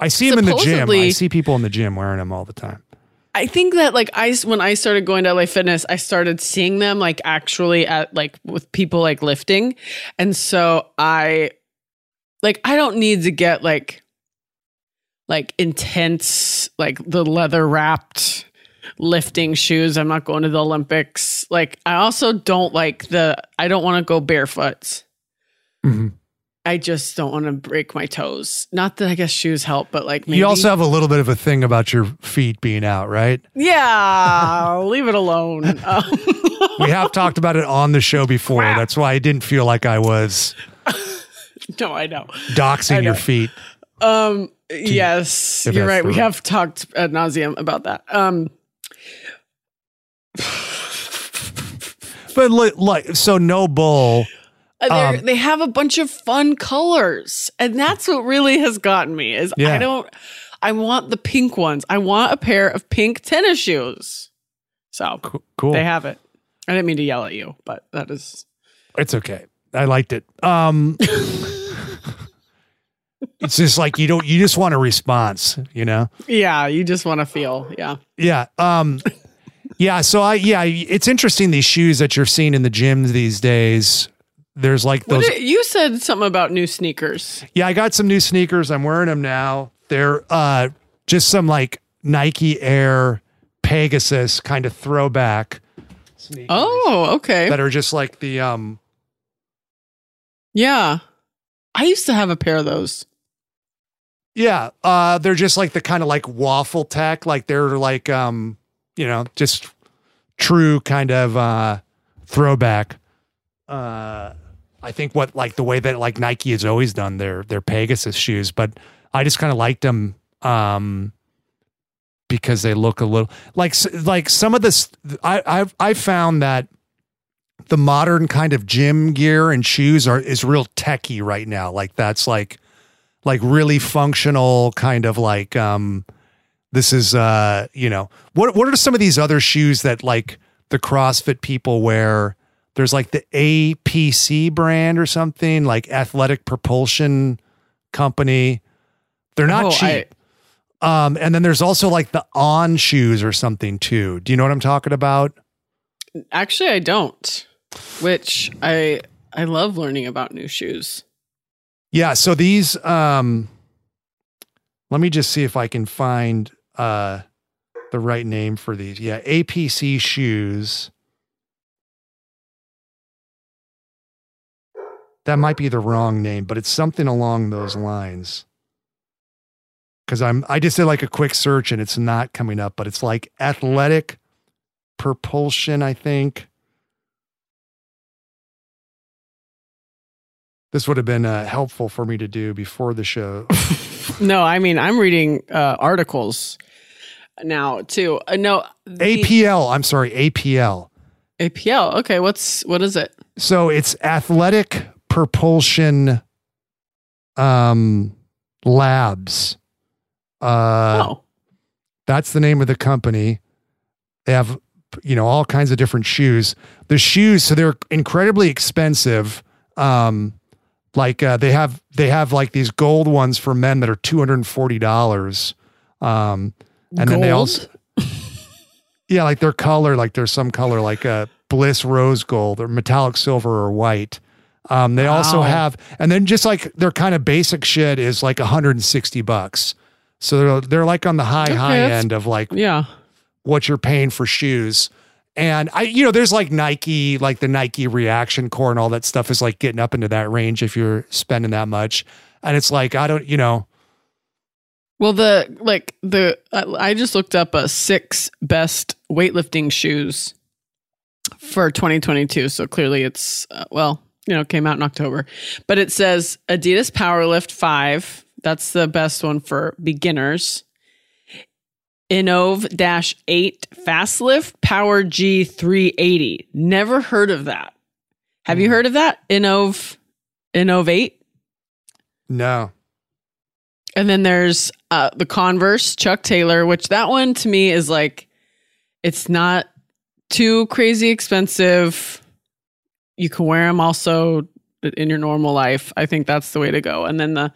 I see them in the gym. I see people in the gym wearing them all the time. I think that like I when I started going to LA Fitness, I started seeing them like actually at like with people like lifting, and so I like I don't need to get like like intense like the leather wrapped lifting shoes. I'm not going to the Olympics. Like I also don't like the I don't want to go barefoot. Mhm. I just don't want to break my toes. Not that I guess shoes help, but like maybe You also have a little bit of a thing about your feet being out, right? Yeah, (laughs) leave it alone. Um, (laughs) (laughs) We have talked about it on the show before. Wow. That's why I didn't feel like I was no, I know. doxing I your feet. Um, yes, you're right. We have talked ad nauseum about that. Um, But li- like, so NoBull. Uh, Um, they have a bunch of fun colors, and that's what really has gotten me. Is Yeah. I don't. I want the pink ones. I want a pair of pink tennis shoes. So Co- Cool. they have it. I didn't mean to yell at you, but that is It's okay. I liked it. Um (laughs) It's just like you don't you just want a response, you know? yeah. You just want to feel yeah. Yeah. Um Yeah, so I yeah, it's interesting these shoes that you're seeing in the gyms these days. There's like those did- you said something about new sneakers. Yeah, I got some new sneakers. I'm wearing them now. They're uh just some like Nike Air Pegasus kind of throwback sneakers Oh, okay. that are just like the um Yeah. I used to have a pair of those. Yeah, uh, they're just like the kind of like waffle tech, like they're like um, you know, just true kind of uh throwback. Uh I think what like the way that like Nike has always done their their Pegasus shoes, but I just kind of liked them um because they look a little like like some of this I I've I found that the modern kind of gym gear and shoes are is real techy right now. Like that's like like really functional kind of like um this is uh you know what what are some of these other shoes that like the CrossFit people wear there's like the APC brand or something, like Athletic Propulsion Company. They're not Oh, cheap. um, and then there's also like the On shoes or something too. Do you know what I'm talking about? Actually, I don't. Which I I love learning about new shoes. Yeah, so these um let me just see if I can find uh the right name for these. Yeah, APC shoes. That might be the wrong name, but it's something along those lines. Cuz I'm I just did like a quick search and it's not coming up, but it's like athletic propulsion, I think. This would have been uh, helpful for me to do before the show. (laughs) No, I mean I'm reading uh, articles now too. Uh, no, the- APL, I'm sorry, APL. APL. Okay, what's what is it? So it's Athletic Propulsion um, Labs. Uh, oh, That's the name of the company. They have, you know, all kinds of different shoes. The shoes, so they're incredibly expensive. Um, like uh, they have, they have like these gold ones for men that are two hundred and forty dollars. Um, and then they also, yeah, like their color, like there's some color like a bliss rose gold or metallic silver or white. Um, they also have, and then just like their kind of basic shit is like 160 bucks. So they're, they're like on the high, Okay, high end of like yeah. what you're paying for shoes. And I, you know, there's like Nike, like the Nike Reaction Core and all that stuff is like getting up into that range if you're spending that much. And it's like, I don't, you know, Well, the like the I I just looked up a six best weightlifting shoes for 2022. So clearly, it's uh, well, you know, came out in October, but it says Adidas Powerlift Five. That's the best one for beginners. Innov Dash Eight Fast Lift Power G 380. Never heard of that. Have you heard of that? Innov Innov Eight. no. And then there's uh, the Converse Chuck Taylor, which that one to me is like, it's not too crazy expensive. You can wear them also in your normal life. I think that's the way to go. And then the,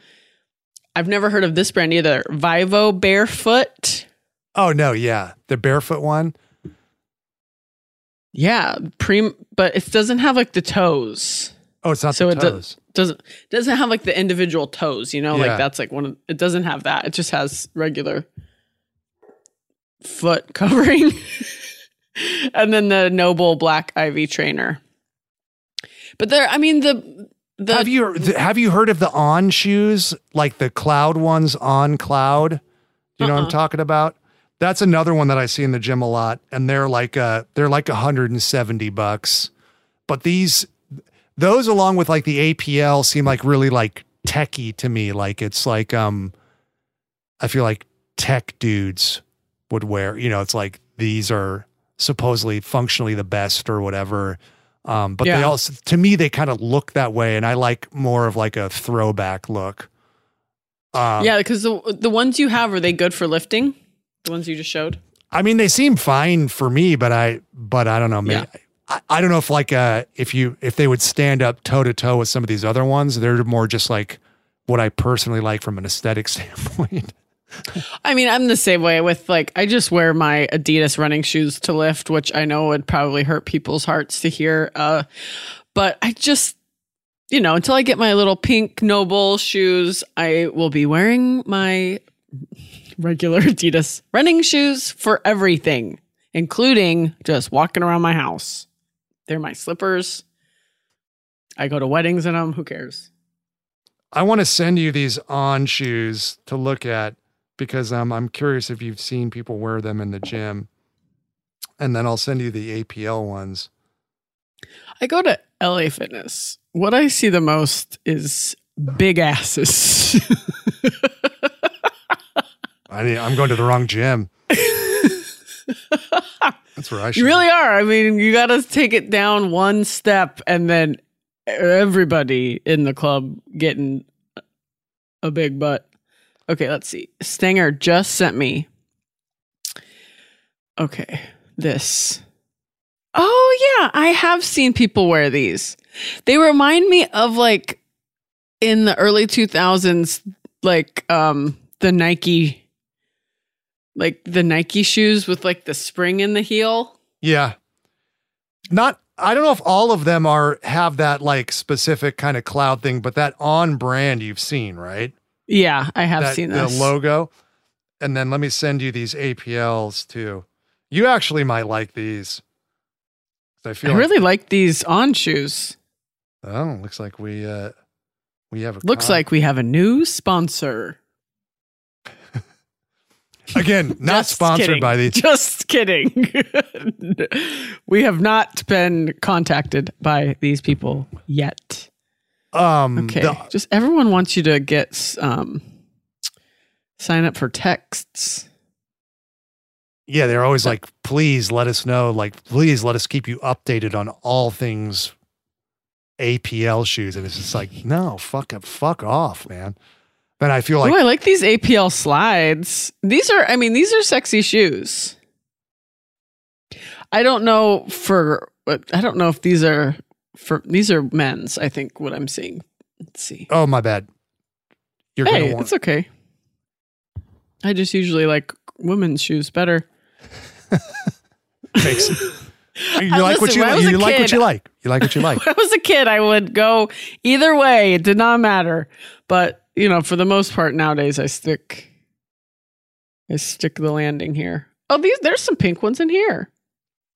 I've never heard of this brand either. Vivo Barefoot. Oh, no. Yeah. The barefoot one. Yeah, prem, but it doesn't have like the toes. Oh, it's not So the it do- Doesn't doesn't have like the individual toes. You know, Yeah. like that's like one. Of, it doesn't have that. It just has regular foot (laughs) covering, and then the NoBull Black Ivy trainer. But there, I mean the the have you have you heard of the on shoes? Like the cloud ones on cloud? Do you know what i'm Uh-uh. talking about? That's another one that i see in the gym a lot and they're like uh they're like 170 bucks. But these those along with like the apl seem like really like techy to me. Like it's like um i feel like tech dudes would wear you know it's like these are supposedly functionally the best or whatever um, but they also, to me, they kind of look that way, and I like more of like a throwback look. Um, yeah, because the the ones you have are they good for lifting? The ones you just showed. I mean, they seem fine for me, but I, but I don't know. Maybe, I, I don't know if like uh, if you if they would stand up toe to toe with some of these other ones. They're more just like what I personally like from an aesthetic (laughs) standpoint. I mean, I'm the same way with like I just wear my Adidas running shoes to lift, which I know would probably hurt people's hearts to hear. Uh, but I just, you know, until I get my little pink NoBull shoes, I will be wearing my regular (laughs) Adidas running shoes for everything, including just walking around my house. They're my slippers. I go to weddings in them. Who cares? I want to send you these on shoes to look at because um, I'm curious if you've seen people wear them in the gym, and then I'll send you the APL ones. I go to LA Fitness. What I see the most is big asses. (laughs) I mean, I'm going to the wrong gym. (laughs) That's where I should. you really are. I mean, you got to take it down one step and then everybody in the club getting a big butt. Okay, let's see. Stanger just sent me. Okay, this. Oh yeah, I have seen people wear these. They remind me of like in the early 2000s like um the Nike like the Nike shoes with like the spring in the heel. Yeah. Not I don't know if all of them are have that like specific kind of cloud thing, but that on brand you've seen, right? Yeah, I have that, seen the logo. And then let me send you these APLs too. You actually might like these. I I feel like- really like these on shoes. oh, looks like we uh we have a Looks con- like we have a new sponsor. (laughs) again not sponsored kidding. by these. (laughs) Just kidding. (laughs) we have not been contacted by these people yet. Um Okay. the- Just everyone wants you to get um sign up for texts. yeah, they're always like, please let us know, like, please let us keep you updated on all things APL shoes. And it's just like, no, fuck it, fuck off, man. Then I feel like oh, I like these APL slides. These are I mean, these are sexy shoes. I don't know for I don't know if these are for these are men's, I think what I'm seeing. Let's see. oh my bad. You're hey, gonna want it's okay. I just usually like women's shoes better. (laughs) Makes- You (laughs) like what you like. You like what you (laughs) like. You like what you like. I was a kid, I would go either way. It did not matter. But, you know, for the most part nowadays I stick I stick the landing here. Oh, these there's some pink ones in here.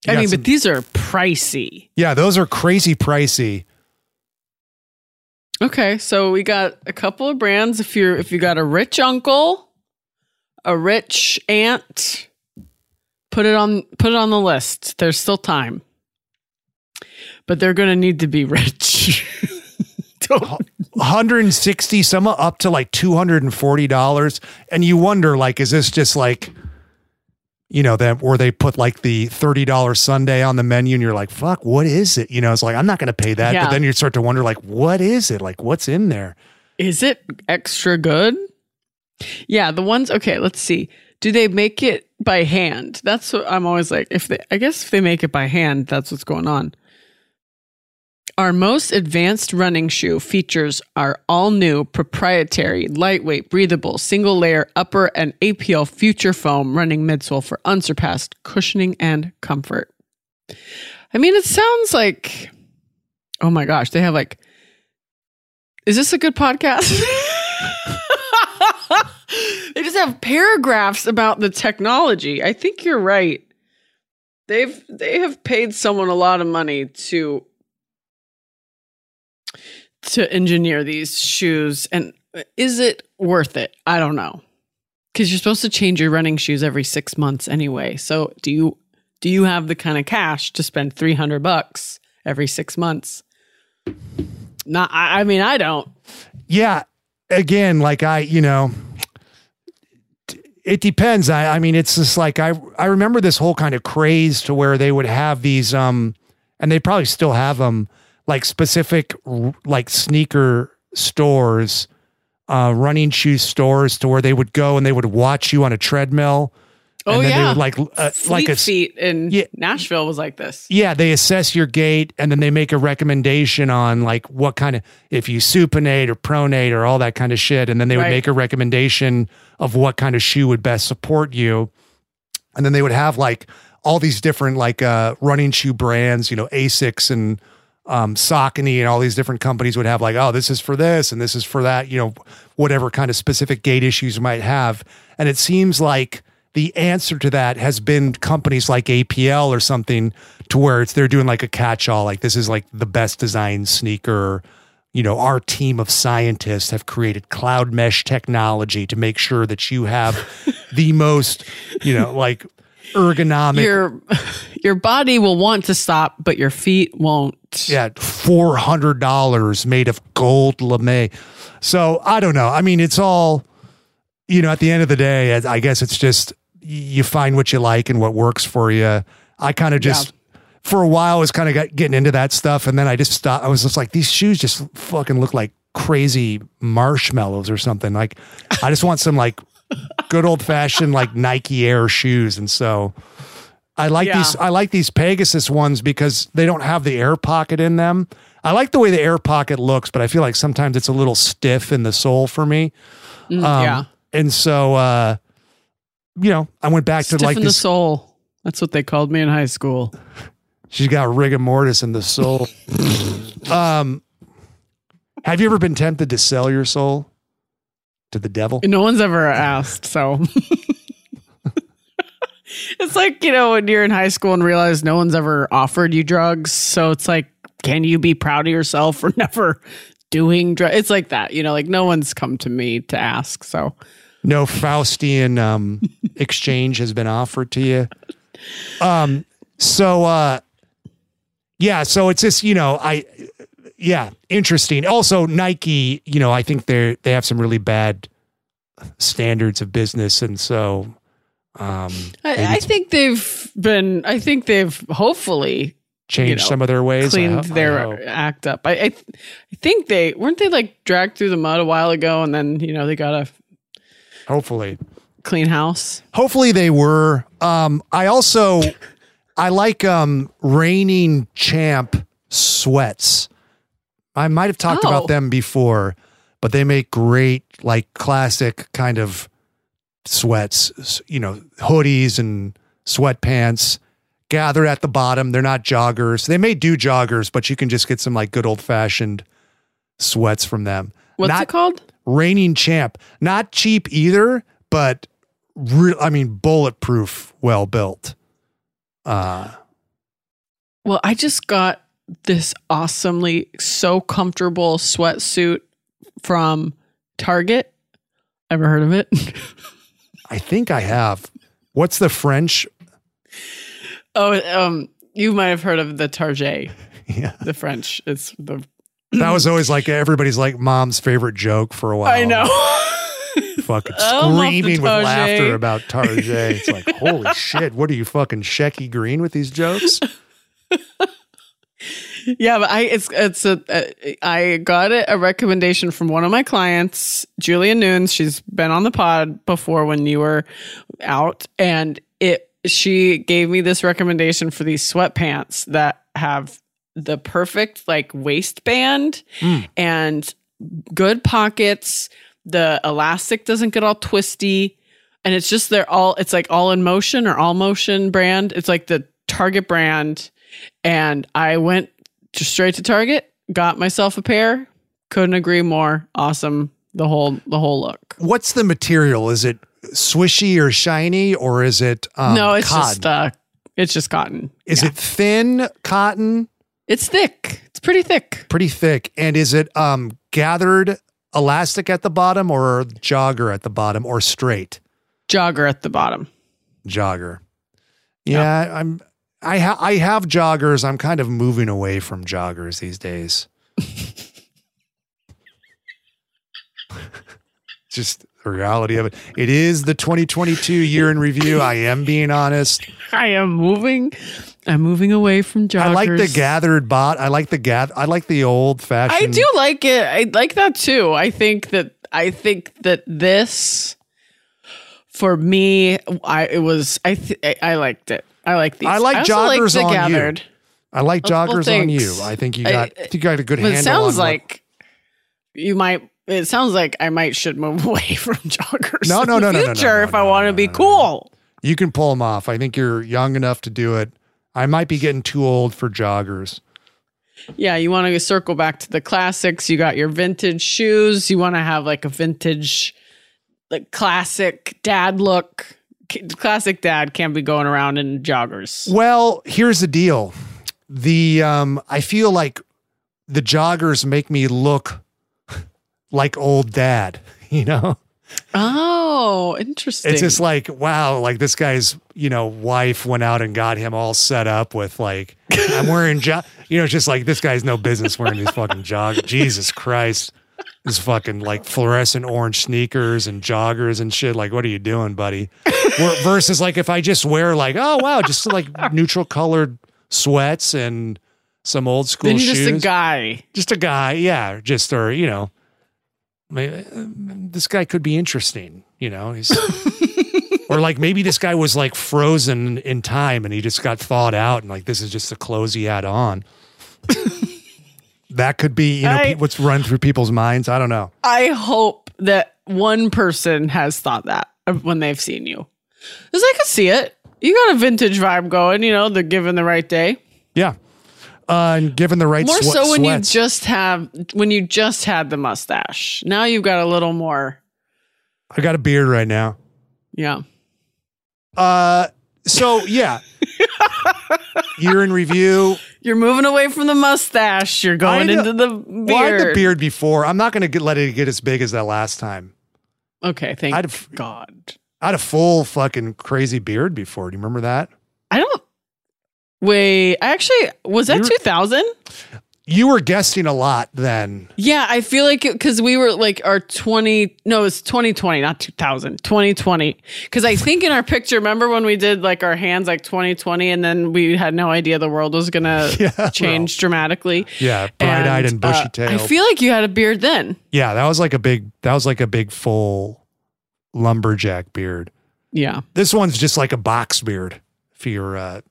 You I mean, some- but these are pricey. Yeah, those are crazy pricey. Okay, so we got a couple of brands. If you're if you got a rich uncle, a rich aunt, put it on put it on the list. There's still time. But they're gonna need to be rich. (laughs) 160 some up to like $240 and you wonder like is this just like you know that where they put like the $30 sunday on the menu and you're like fuck what is it you know it's like i'm not going to pay that Yeah. but then you start to wonder like what is it like what's in there Is it extra good? Yeah, the ones okay, let's see. Do they make it by hand? That's what I'm always like if they I guess if they make it by hand, that's what's going on. Our most advanced running shoe features our all new proprietary, lightweight, breathable, single layer upper and APL future foam running midsole for unsurpassed cushioning and comfort. I mean, it sounds like, oh my gosh, they have like, is this a good podcast? (laughs) they just have paragraphs about the technology. I think you're right. They've they have paid someone a lot of money to to engineer these shoes and is it worth it? I don't know. Cuz you're supposed to change your running shoes every 6 months anyway. So do you do you have the kind of cash to spend 300 bucks every 6 months? Not I, I mean I don't. yeah again like i you know it depends i i mean it's just like i i remember this whole kind of craze to where they would have these um and they probably still have them like specific like sneaker stores uh running shoe stores to where they would go and they would watch you on a treadmill Oh and then yeah. they would like uh, like a Feet in Yeah. Nashville was like this. yeah, they assess your gait and then they make a recommendation on like what kind of if you supinate or pronate or all that kind of shit, and then they would Right. make a recommendation of what kind of shoe would best support you, and then they would have like all these different like uh, running shoe brands, you know, Asics and um, Saucony and all these different companies would have like, oh, this is for this and this is for that, you know, whatever kind of specific gait issues you might have, and it seems like the answer to that has been companies like APL or something to where it's they're doing like a catch-all like this is like the best designed sneaker. You know our team of scientists have created cloud mesh technology to make sure that you have (laughs) the most you know like ergonomic. Your (laughs) your body will want to stop, but your feet won't. yeah $400 made of gold lame. So i don't know. I mean it's all you know at the end of the day I- guess it's just you find what you like and what works for you. I kind of just for a while I was kind of getting into that stuff and then i just stopped. I was just like these shoes just fucking look like crazy marshmallows or something. Like i just want some like good old fashioned like nike air shoes and so I like Yeah. these I like these Pegasus ones because they don't have the air pocket in them. I like the way the air pocket looks, but I feel like sometimes it's a little stiff in the sole for me. Mm, Um, yeah. And so uh you know, I went back to like in the this soul. That's what they called me in high school. she's got rigor mortis in the soul. (laughs) um have you ever been tempted to sell your soul to the devil? No one's ever asked, so (laughs) it's like, you know, when you're in high school and realize no one's ever offered you drugs. So it's like, can you be proud of yourself for (laughs) never doing drugs? It's like that, you know, like no one's come to me to ask. So no Faustian um, (laughs) exchange has been offered to you. Um, so uh, yeah, so it's just you know I yeah interesting. Also Nike, you know I think they're they have some really bad standards of business, and so um, I, I think they've been, I think they've hopefully changed know, some of their ways. Cleaned their act up. I, I, th- I think they weren't they like dragged through the mud a while ago and then, you know, they got a hopefully. clean house. Hopefully they were. Um, I also I like um reigning champ sweats. I might have talked Oh. about them before, but they make great like classic kind of sweats, you know, hoodies and sweatpants gathered at the bottom. They're not joggers. They may do joggers, but you can just get some like good old fashioned sweats from them. What's Not- it called? reigning champ. Not cheap either, but real I mean bulletproof, well built. Uh Well, I just got this awesomely so comfortable sweatsuit from Target. Ever heard of it? (laughs) I think I have. What's the French? oh, um, you might have heard of the Target, (laughs) Yeah. the French. It's the That was always like everybody's like mom's favorite joke for a while. I know. (laughs) Fucking the screaming with laughter about Target. It's like, holy shit, what are you fucking Shecky Greene with these jokes? Yeah, but I it's it's a, a I got a recommendation from one of my clients, Julia Nunes. She's been on the pod before when you were out, and it she gave me this recommendation for these sweatpants that have the perfect like waistband Mm. and good pockets. The elastic doesn't get all twisty. And it's just they're all it's like all in motion or all motion brand. It's like the Target brand. And I went to straight to Target, got myself a pair. Couldn't agree more. Awesome. The whole the whole look. What's the material? Is it swishy or shiny or is it um, no, it's cotton? just uh it's just cotton. is Yeah. it thin cotton? It's thick. It's pretty thick. pretty thick. And is it um gathered elastic at the bottom or jogger at the bottom or straight Jogger at the bottom. jogger? Yeah, I'm I ha- I have joggers. I'm kind of moving away from joggers these days. (laughs) Just the reality of it. It is the 2022 year in review. I am being honest. I am moving. I'm moving away from joggers. I like the gathered bot. I like the gath. I like the old fashioned. I do like it. I like that too. I think that I think that this for me, I it was I th- I, I liked it. I like these. I like like joggers the on you. I like joggers on you. I think you got. I, you got a good handle. it sounds on what- like you might. It sounds like I might should move (laughs) away from joggers. No, in no, the no, no, no, no, future no, if I no, want no, to be no, no. cool. you can pull them off. I think you're young enough to do it. I might be getting too old for joggers. Yeah, you want to circle back to the classics. You got your vintage shoes. You want to have like a vintage, like classic dad look. Classic dad can't be going around in joggers. Well, here's the deal. The um, I feel like the joggers make me look (laughs) like old dad. (laughs) You know, Oh, interesting. it's just like wow, like this guy's you know wife went out and got him all set up with like I'm wearing jo- you know it's just like this guy's no business wearing these fucking jog. Jesus Christ. This fucking like fluorescent orange sneakers and joggers and shit. Like, what are you doing, buddy? (laughs) Versus like if I just wear like, oh wow, just like neutral colored sweats and some old school then you're shoes. just a guy. Just a guy, yeah. Just or you know, this guy could be interesting. You know, he's (laughs) or like maybe this guy was like frozen in time and he just got thawed out and like this is just the clothes he had on. (laughs) that could be, you know, I- what's run through people's minds. I don't know. I hope that one person has thought that when they've seen you. Because I could see it. You got a vintage vibe going, you know, the given the right day. Yeah. Uh, and given the right More swe- so when sweats. you just have when you just had the mustache. Now you've got a little more. I got a beard right now. Yeah. Uh, so yeah. (laughs) Year in review. You're moving away from the mustache. You're going into the beard. Well, I had the beard before. I'm not going to let it get as big as that last time. Okay, thank I'd have- God. I had a full fucking crazy beard before. Do you remember that? I don't. Wait, I actually, was that You're- 2000? You were guessing a lot then. Yeah, I feel like because we were like our 20, no, it's 2020, not 2000, 2020. Because I think in our picture, remember when we did like our hands like 2020 and then we had no idea the world was going (laughs) to Yeah, change dramatically? Yeah, bright-eyed and, uh, bushy tailed. I feel like you had a beard then. yeah, that was like a big. That was like a big full lumberjack beard. Yeah. This one's just like a box beard. If you're uh,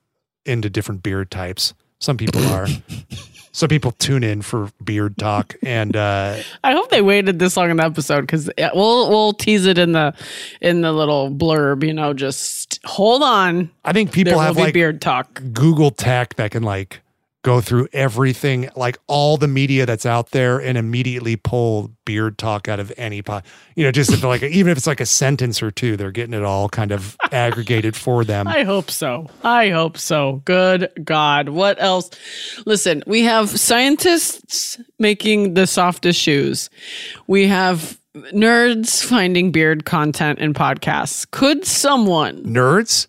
into different beard types, some people are. (laughs) some people tune in for beard talk, and uh, I hope they waited this long in the episode because we'll we'll tease it in the in the little blurb. You know, just hold on. I think people have like beard talk. Google tech that can like go through everything, like all the media that's out there, and immediately pull beard talk out of any pot. You know, just if like (laughs) even if it's like a sentence or two, they're getting it all kind of aggregated for them. I hope so. I hope so. Good God. What else? Listen, we have scientists making the softest shoes. We have nerds finding beard content in podcasts. Could someone, Nerds?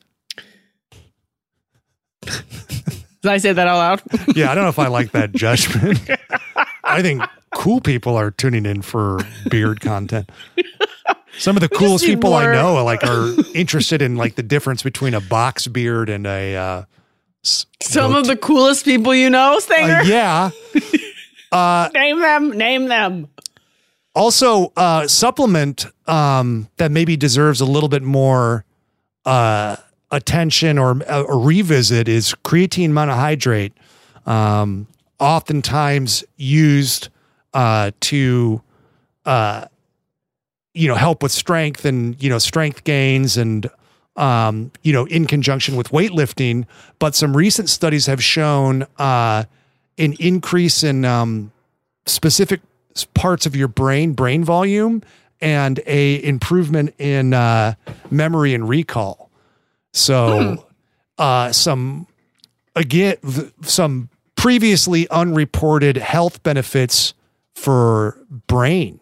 (laughs) did I say that out loud? (laughs) Yeah, I don't know if I like that judgment. (laughs) I think cool people are tuning in for beard content. Some of the coolest people I more- know like are interested in like the difference between a box beard and a uh, Some goat- of the coolest people you know, Stanger. uh, yeah. (laughs) Uh, Name them. Name them. also uh supplement um that maybe deserves a little bit more uh attention or uh, a revisit is creatine monohydrate um oftentimes used uh to uh you know help with strength and you know strength gains and um you know in conjunction with weightlifting but some recent studies have shown uh an increase in um specific parts of your brain, brain volume, and a improvement in uh, memory and recall. So, uh, some again, th- some previously unreported health benefits for brain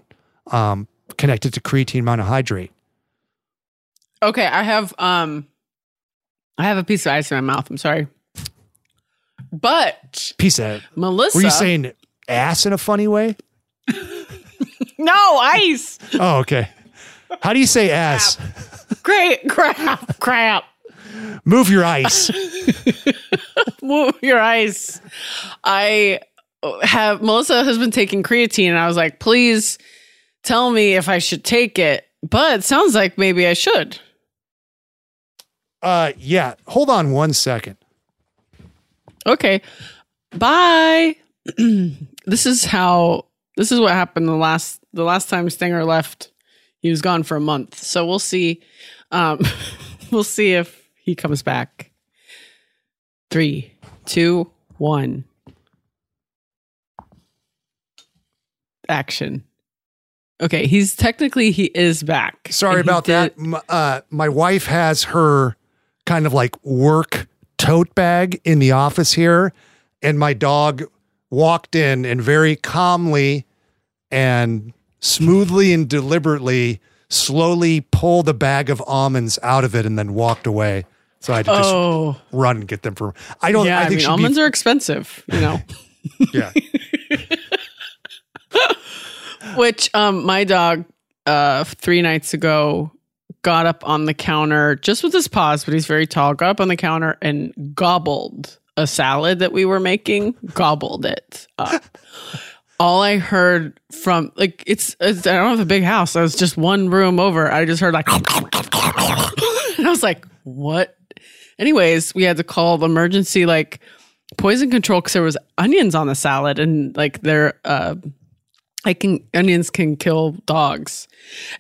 um, connected to creatine monohydrate. Okay, I have um I have a piece of ice in my mouth. I'm sorry. But Piece of. Melissa Were you saying ass in a funny way? (laughs) No ice. Oh, okay. How do you say ass? Great crap. Crap. Move your ice. (laughs) Move your ice. I have Melissa has been taking creatine and I was like, please tell me if I should take it. But it sounds like maybe I should. Uh, yeah. Hold on one second. Okay. Bye. (clears throat) this is how this is what happened the last the last time Stanger left. He was gone for a month. So we'll see. Um (laughs) we'll see if he comes back. Three, two, one. Action. Okay, he's technically he is back. Sorry about did- that. M- Uh, my wife has her kind of like work tote bag in the office here, and my dog walked in and very calmly and smoothly and deliberately slowly pulled a bag of almonds out of it and then walked away. So I had to just Oh, run and get them from. I don't. yeah. I I, think mean, almonds be, are expensive, you know. (laughs) Yeah. (laughs) Which um my dog uh three nights ago got up on the counter just with his paws, but he's very tall, got up on the counter and gobbled a salad that we were making, gobbled it up. (laughs) All I heard from like it's, it's I don't have a big house. I was just one room over. I just heard like and I was like, what? Anyways, we had to call the emergency like poison control because there was onions on the salad and like they're uh I can onions can kill dogs.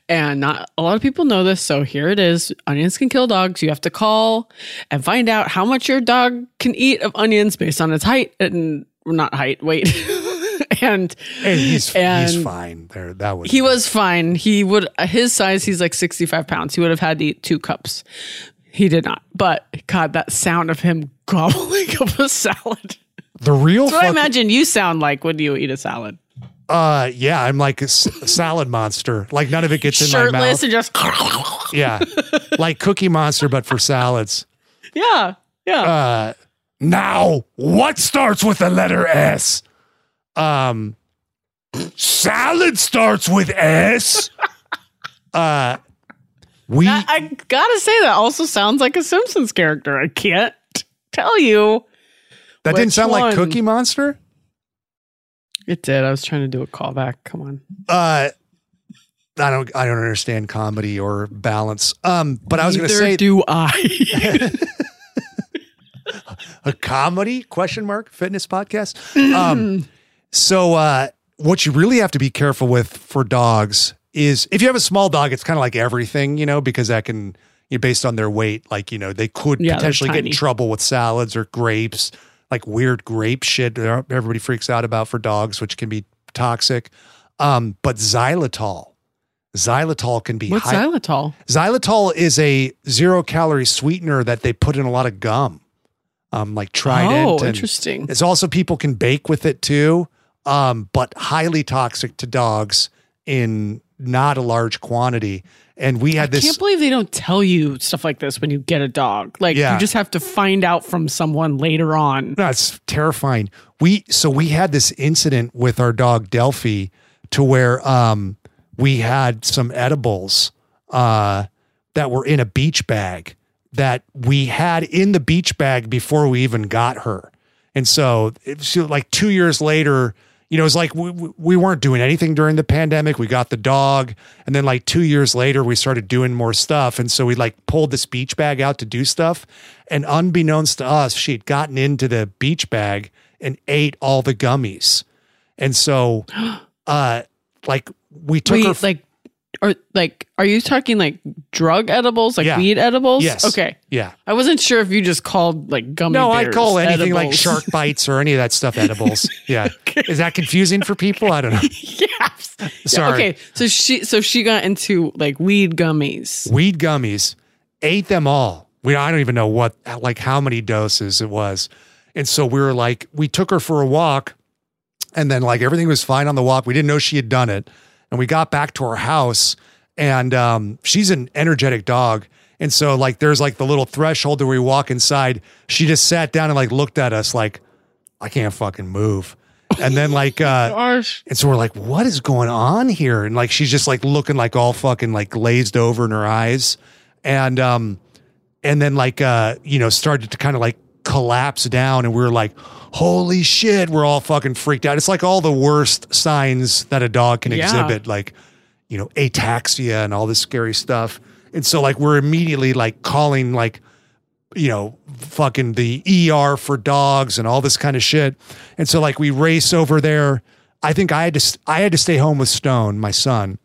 And not a lot of people know this, so here it is. Onions can kill dogs. You have to call and find out how much your dog can eat of onions based on its height and not height, weight. (laughs) and And he's he's fine. There, that was he was fine. He would his size. He's like sixty five pounds. He would have had to eat two cups. He did not. But God, that sound of him (laughs) gobbling up a salad. the real. That's what I imagine you sound like when you eat a salad. uh, yeah, I'm like a, s- salad monster. Like none of it gets in my Shirtless mouth. and just (laughs) Yeah, like Cookie Monster, but for salads. yeah, yeah. Uh, now, what starts with the letter S? Um, salad starts with S. (laughs) Uh, we I, I gotta say that also sounds like a Simpsons character. I can't tell you. that didn't sound like? Cookie Monster. It did. I was trying to do a callback. Come on. Uh, I don't, I don't understand comedy or balance. Um, but I was going to say do I. (laughs) (laughs) a comedy question mark fitness podcast. Um, (clears throat) so uh, what you really have to be careful with for dogs is if you have a small dog, it's kind of like everything, you know, because that can, you know, based on their weight, like you know, they could Yeah, potentially get in trouble with salads or grapes, like weird grape shit that everybody freaks out about for dogs, which can be toxic. Um, but xylitol, xylitol can be What's high- xylitol? Xylitol is a zero calorie sweetener that they put in a lot of gum, um, like Trident. Oh, and interesting. It's also people can bake with it too, um, but highly toxic to dogs in not a large quantity. And we had I this. I can't believe they don't tell you stuff like this when you get a dog. Like Yeah. you just have to find out from someone later on. No, terrifying. We so we had this incident with our dog Delphi to where um we had some edibles uh that were in a beach bag that we had in the beach bag before we even got her. And so it was like 2 years later, you know, it was like we, we- we weren't doing anything during the pandemic. We got the dog. And then like two years later, we started doing more stuff. And so we like pulled this beach bag out to do stuff. And unbeknownst to us, she'd gotten into the beach bag and ate all the gummies. And so, (gasps) uh, like we took Wait, her. like or like are you talking like drug edibles, like Yeah. weed edibles? yes. Okay. Yeah. I wasn't sure if you just called like gummy No, I bears call anything like edibles. shark (laughs) bites or any of that stuff edibles. Yeah. (laughs) Is that confusing for people? I don't know. (laughs) yes. Yeah, Sorry. okay. So she so she got into like weed gummies. weed gummies, ate them all. We I don't even know what like how many doses it was. And so we were like, we took her for a walk, and then like everything was fine on the walk. We didn't know she had done it. And we got back to our house, and um, she's an energetic dog. And so like there's like the little threshold where we walk inside. She just sat down and like looked at us like, I can't fucking move. And then like (laughs) uh Gosh. and so we're like, what is going on here? And like she's just like looking like all fucking like glazed over in her eyes. And um and then like uh, you know, started to kind of like collapse down and we were like, holy shit, we're all fucking freaked out. It's like all the worst signs that a dog can Yeah. exhibit, like, you know, ataxia and all this scary stuff. And so like we're immediately like calling like you know, fucking the ER for dogs and all this kind of shit. And so like we race over there. I think I had to I had to stay home with Stone, my son.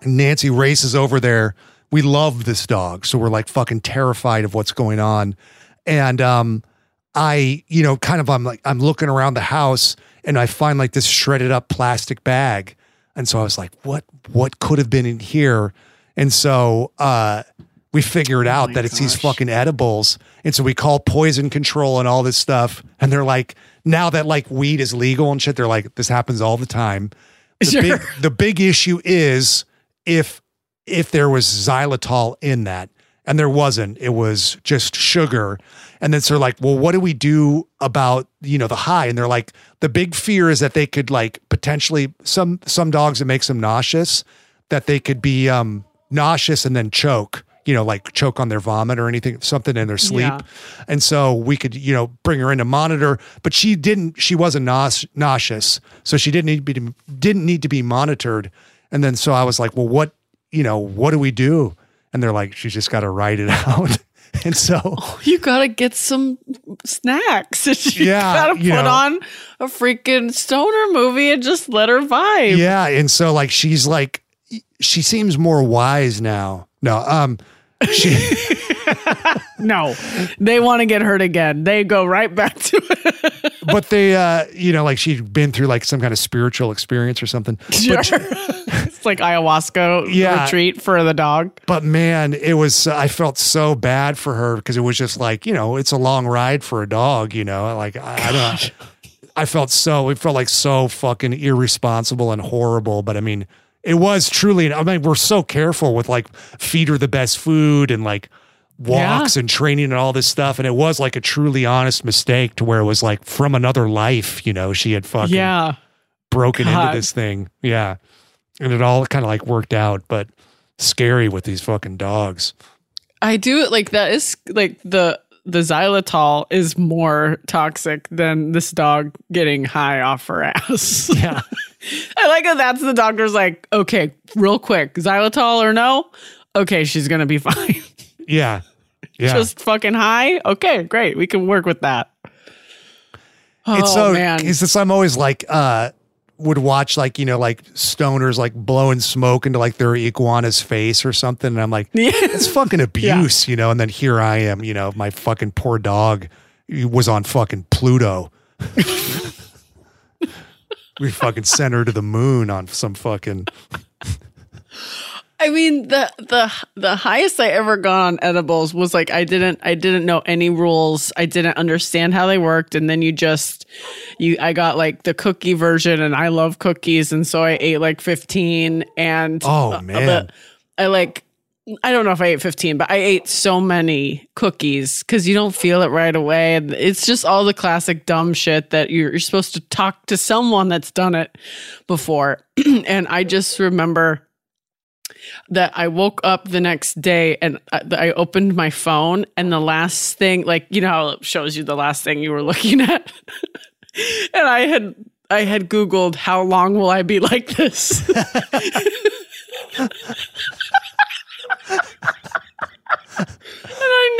And Nancy races over there. We love this dog, so we're like fucking terrified of what's going on. And um I, you know, kind of I'm like I'm looking around the house and I find like this shredded up plastic bag. And so I was like, what what could have been in here? And so uh we figured out my that it's these fucking edibles. And so we call poison control and all this stuff. And they're like, now that like weed is legal and shit, they're like, this happens all the time. (laughs) The Sure. big the big issue is if if there was xylitol in that. And there wasn't. It was just sugar. And then so they're like, well, what do we do about, you know, the high? And they're like, the big fear is that they could like potentially some some dogs it makes them nauseous, that they could be um nauseous and then choke, you know, like choke on their vomit or anything, something in their sleep. Yeah. And so we could, you know, bring her in to monitor, but she didn't, she wasn't nause- nauseous. So she didn't need to be, didn't need to be monitored. And then so I was like, well, what, you know, what do we do? And they're like, she's just got to write it (laughs) out. and so, (laughs) You gotta get some snacks. (laughs) you Yeah, gotta you put know. on a freaking stoner movie and just let her vibe. yeah, and so like she's like, she seems more wise now. No, um, she. No, they want to get hurt again. They go right back to it. But they uh you know like she'd been through like some kind of spiritual experience or something (laughs) Sure. but, (laughs) it's like ayahuasca Yeah. retreat for the dog. but man it was i felt so bad for her because it was just like you know it's a long ride for a dog you know like i, I don't i felt so it felt like so fucking irresponsible and horrible but i mean it was truly i mean we're so careful with like feed her the best food and like walks and training and all this stuff and it was like a truly honest mistake to where it was like from another life you know she had fucking Yeah. broken God. into this thing. Yeah. And it all kind of like worked out, but scary with these fucking dogs. I do it like that is like the the xylitol is more toxic than this dog getting high off her ass. (laughs) Yeah. (laughs) I like that that's the doctor's like, okay, real quick, xylitol or no? Okay, she's gonna be (laughs) fine. Yeah. Yeah. Just fucking high? Okay, great. We can work with that. Oh it's so, man. it's just, I'm always like, uh, would watch like, you know, like stoners like blowing smoke into like their iguana's face or something. And I'm like, Yeah. it's fucking (laughs) abuse, you know? And then here I am, you know, my fucking poor dog was on fucking Pluto. (laughs) we fucking sent her to the moon on some fucking I mean the the the highest I ever got on edibles was like I didn't I didn't know any rules. I didn't understand how they worked and then you just you I got like the cookie version and I love cookies and so I ate like 15 and Oh, man. but I like I don't know if I ate 15, but I ate so many cookies because you don't feel it right away. And it's just all the classic dumb shit that you're, you're supposed to talk to someone that's done it before. (clears throat) and I just remember that I woke up the next day and uh, I, I opened my phone and the last thing, like, you know how it shows you the last thing you were (laughs) looking at? and I had. I had Googled how long will I be like this? And I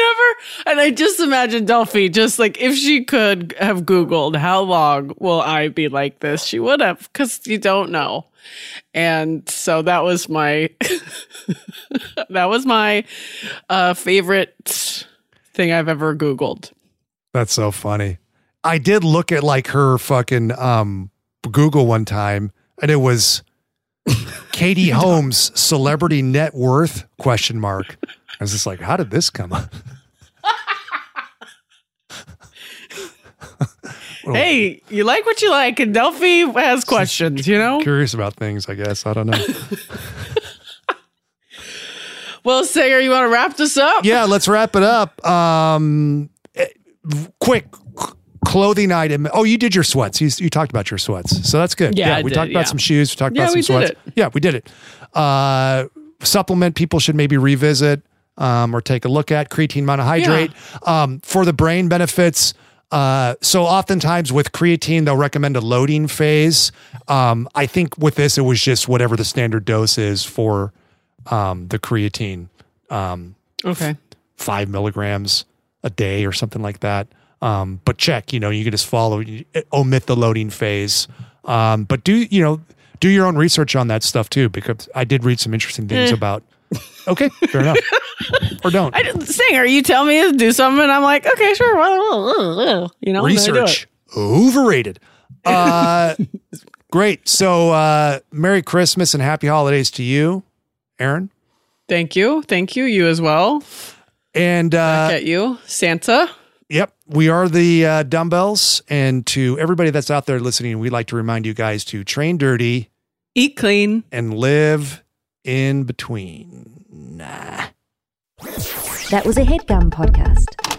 never, and I just imagine Delphi, just like if she could have Googled how long will I be like this, she would have, because you don't know. And so that was my, (laughs) that was my uh, favorite thing I've ever Googled. That's so funny. I did look at like her fucking um Google one time and it was (laughs) Katie Holmes celebrity net worth question mark. I was just like, how did this come up? Hey, you like what you like, and Delphi has questions, you know? Curious about things, I guess. I don't know. (laughs) Well, Sager, you want to wrap this up? yeah, let's wrap it up. Um eh, quick clothing item. Oh, you did your sweats. You, you talked about your sweats. So that's good. Yeah, I we did, talked yeah. about some shoes. We talked Yeah, about some we did sweats. it. Yeah, we did it. Uh supplement people should maybe revisit um, or take a look at creatine monohydrate um, for the brain benefits. Uh, so oftentimes with creatine, they'll recommend a loading phase. Um, I think with this, it was just whatever the standard dose is for um, the creatine, um, Okay. five milligrams a day or something like that. Um, but check, you know, you can just follow, omit the loading phase. Um, but do, you know, do your own research on that stuff too, because I did read some interesting things about. Okay, fair enough. (laughs) or don't. I didn't Singer, you tell me to do something, and I'm like, okay, sure. well, well, well, You know, I do it. research overrated. Uh, (laughs) great. So, uh, Merry Christmas and Happy Holidays to you, Erin. Thank you. Thank you. You as well. And uh, Get you, Santa. Yep, we are the uh, dumbbells. And to everybody that's out there listening, we'd like to remind you guys to train dirty Eat clean. and live in between. Nah. That was a headgum podcast.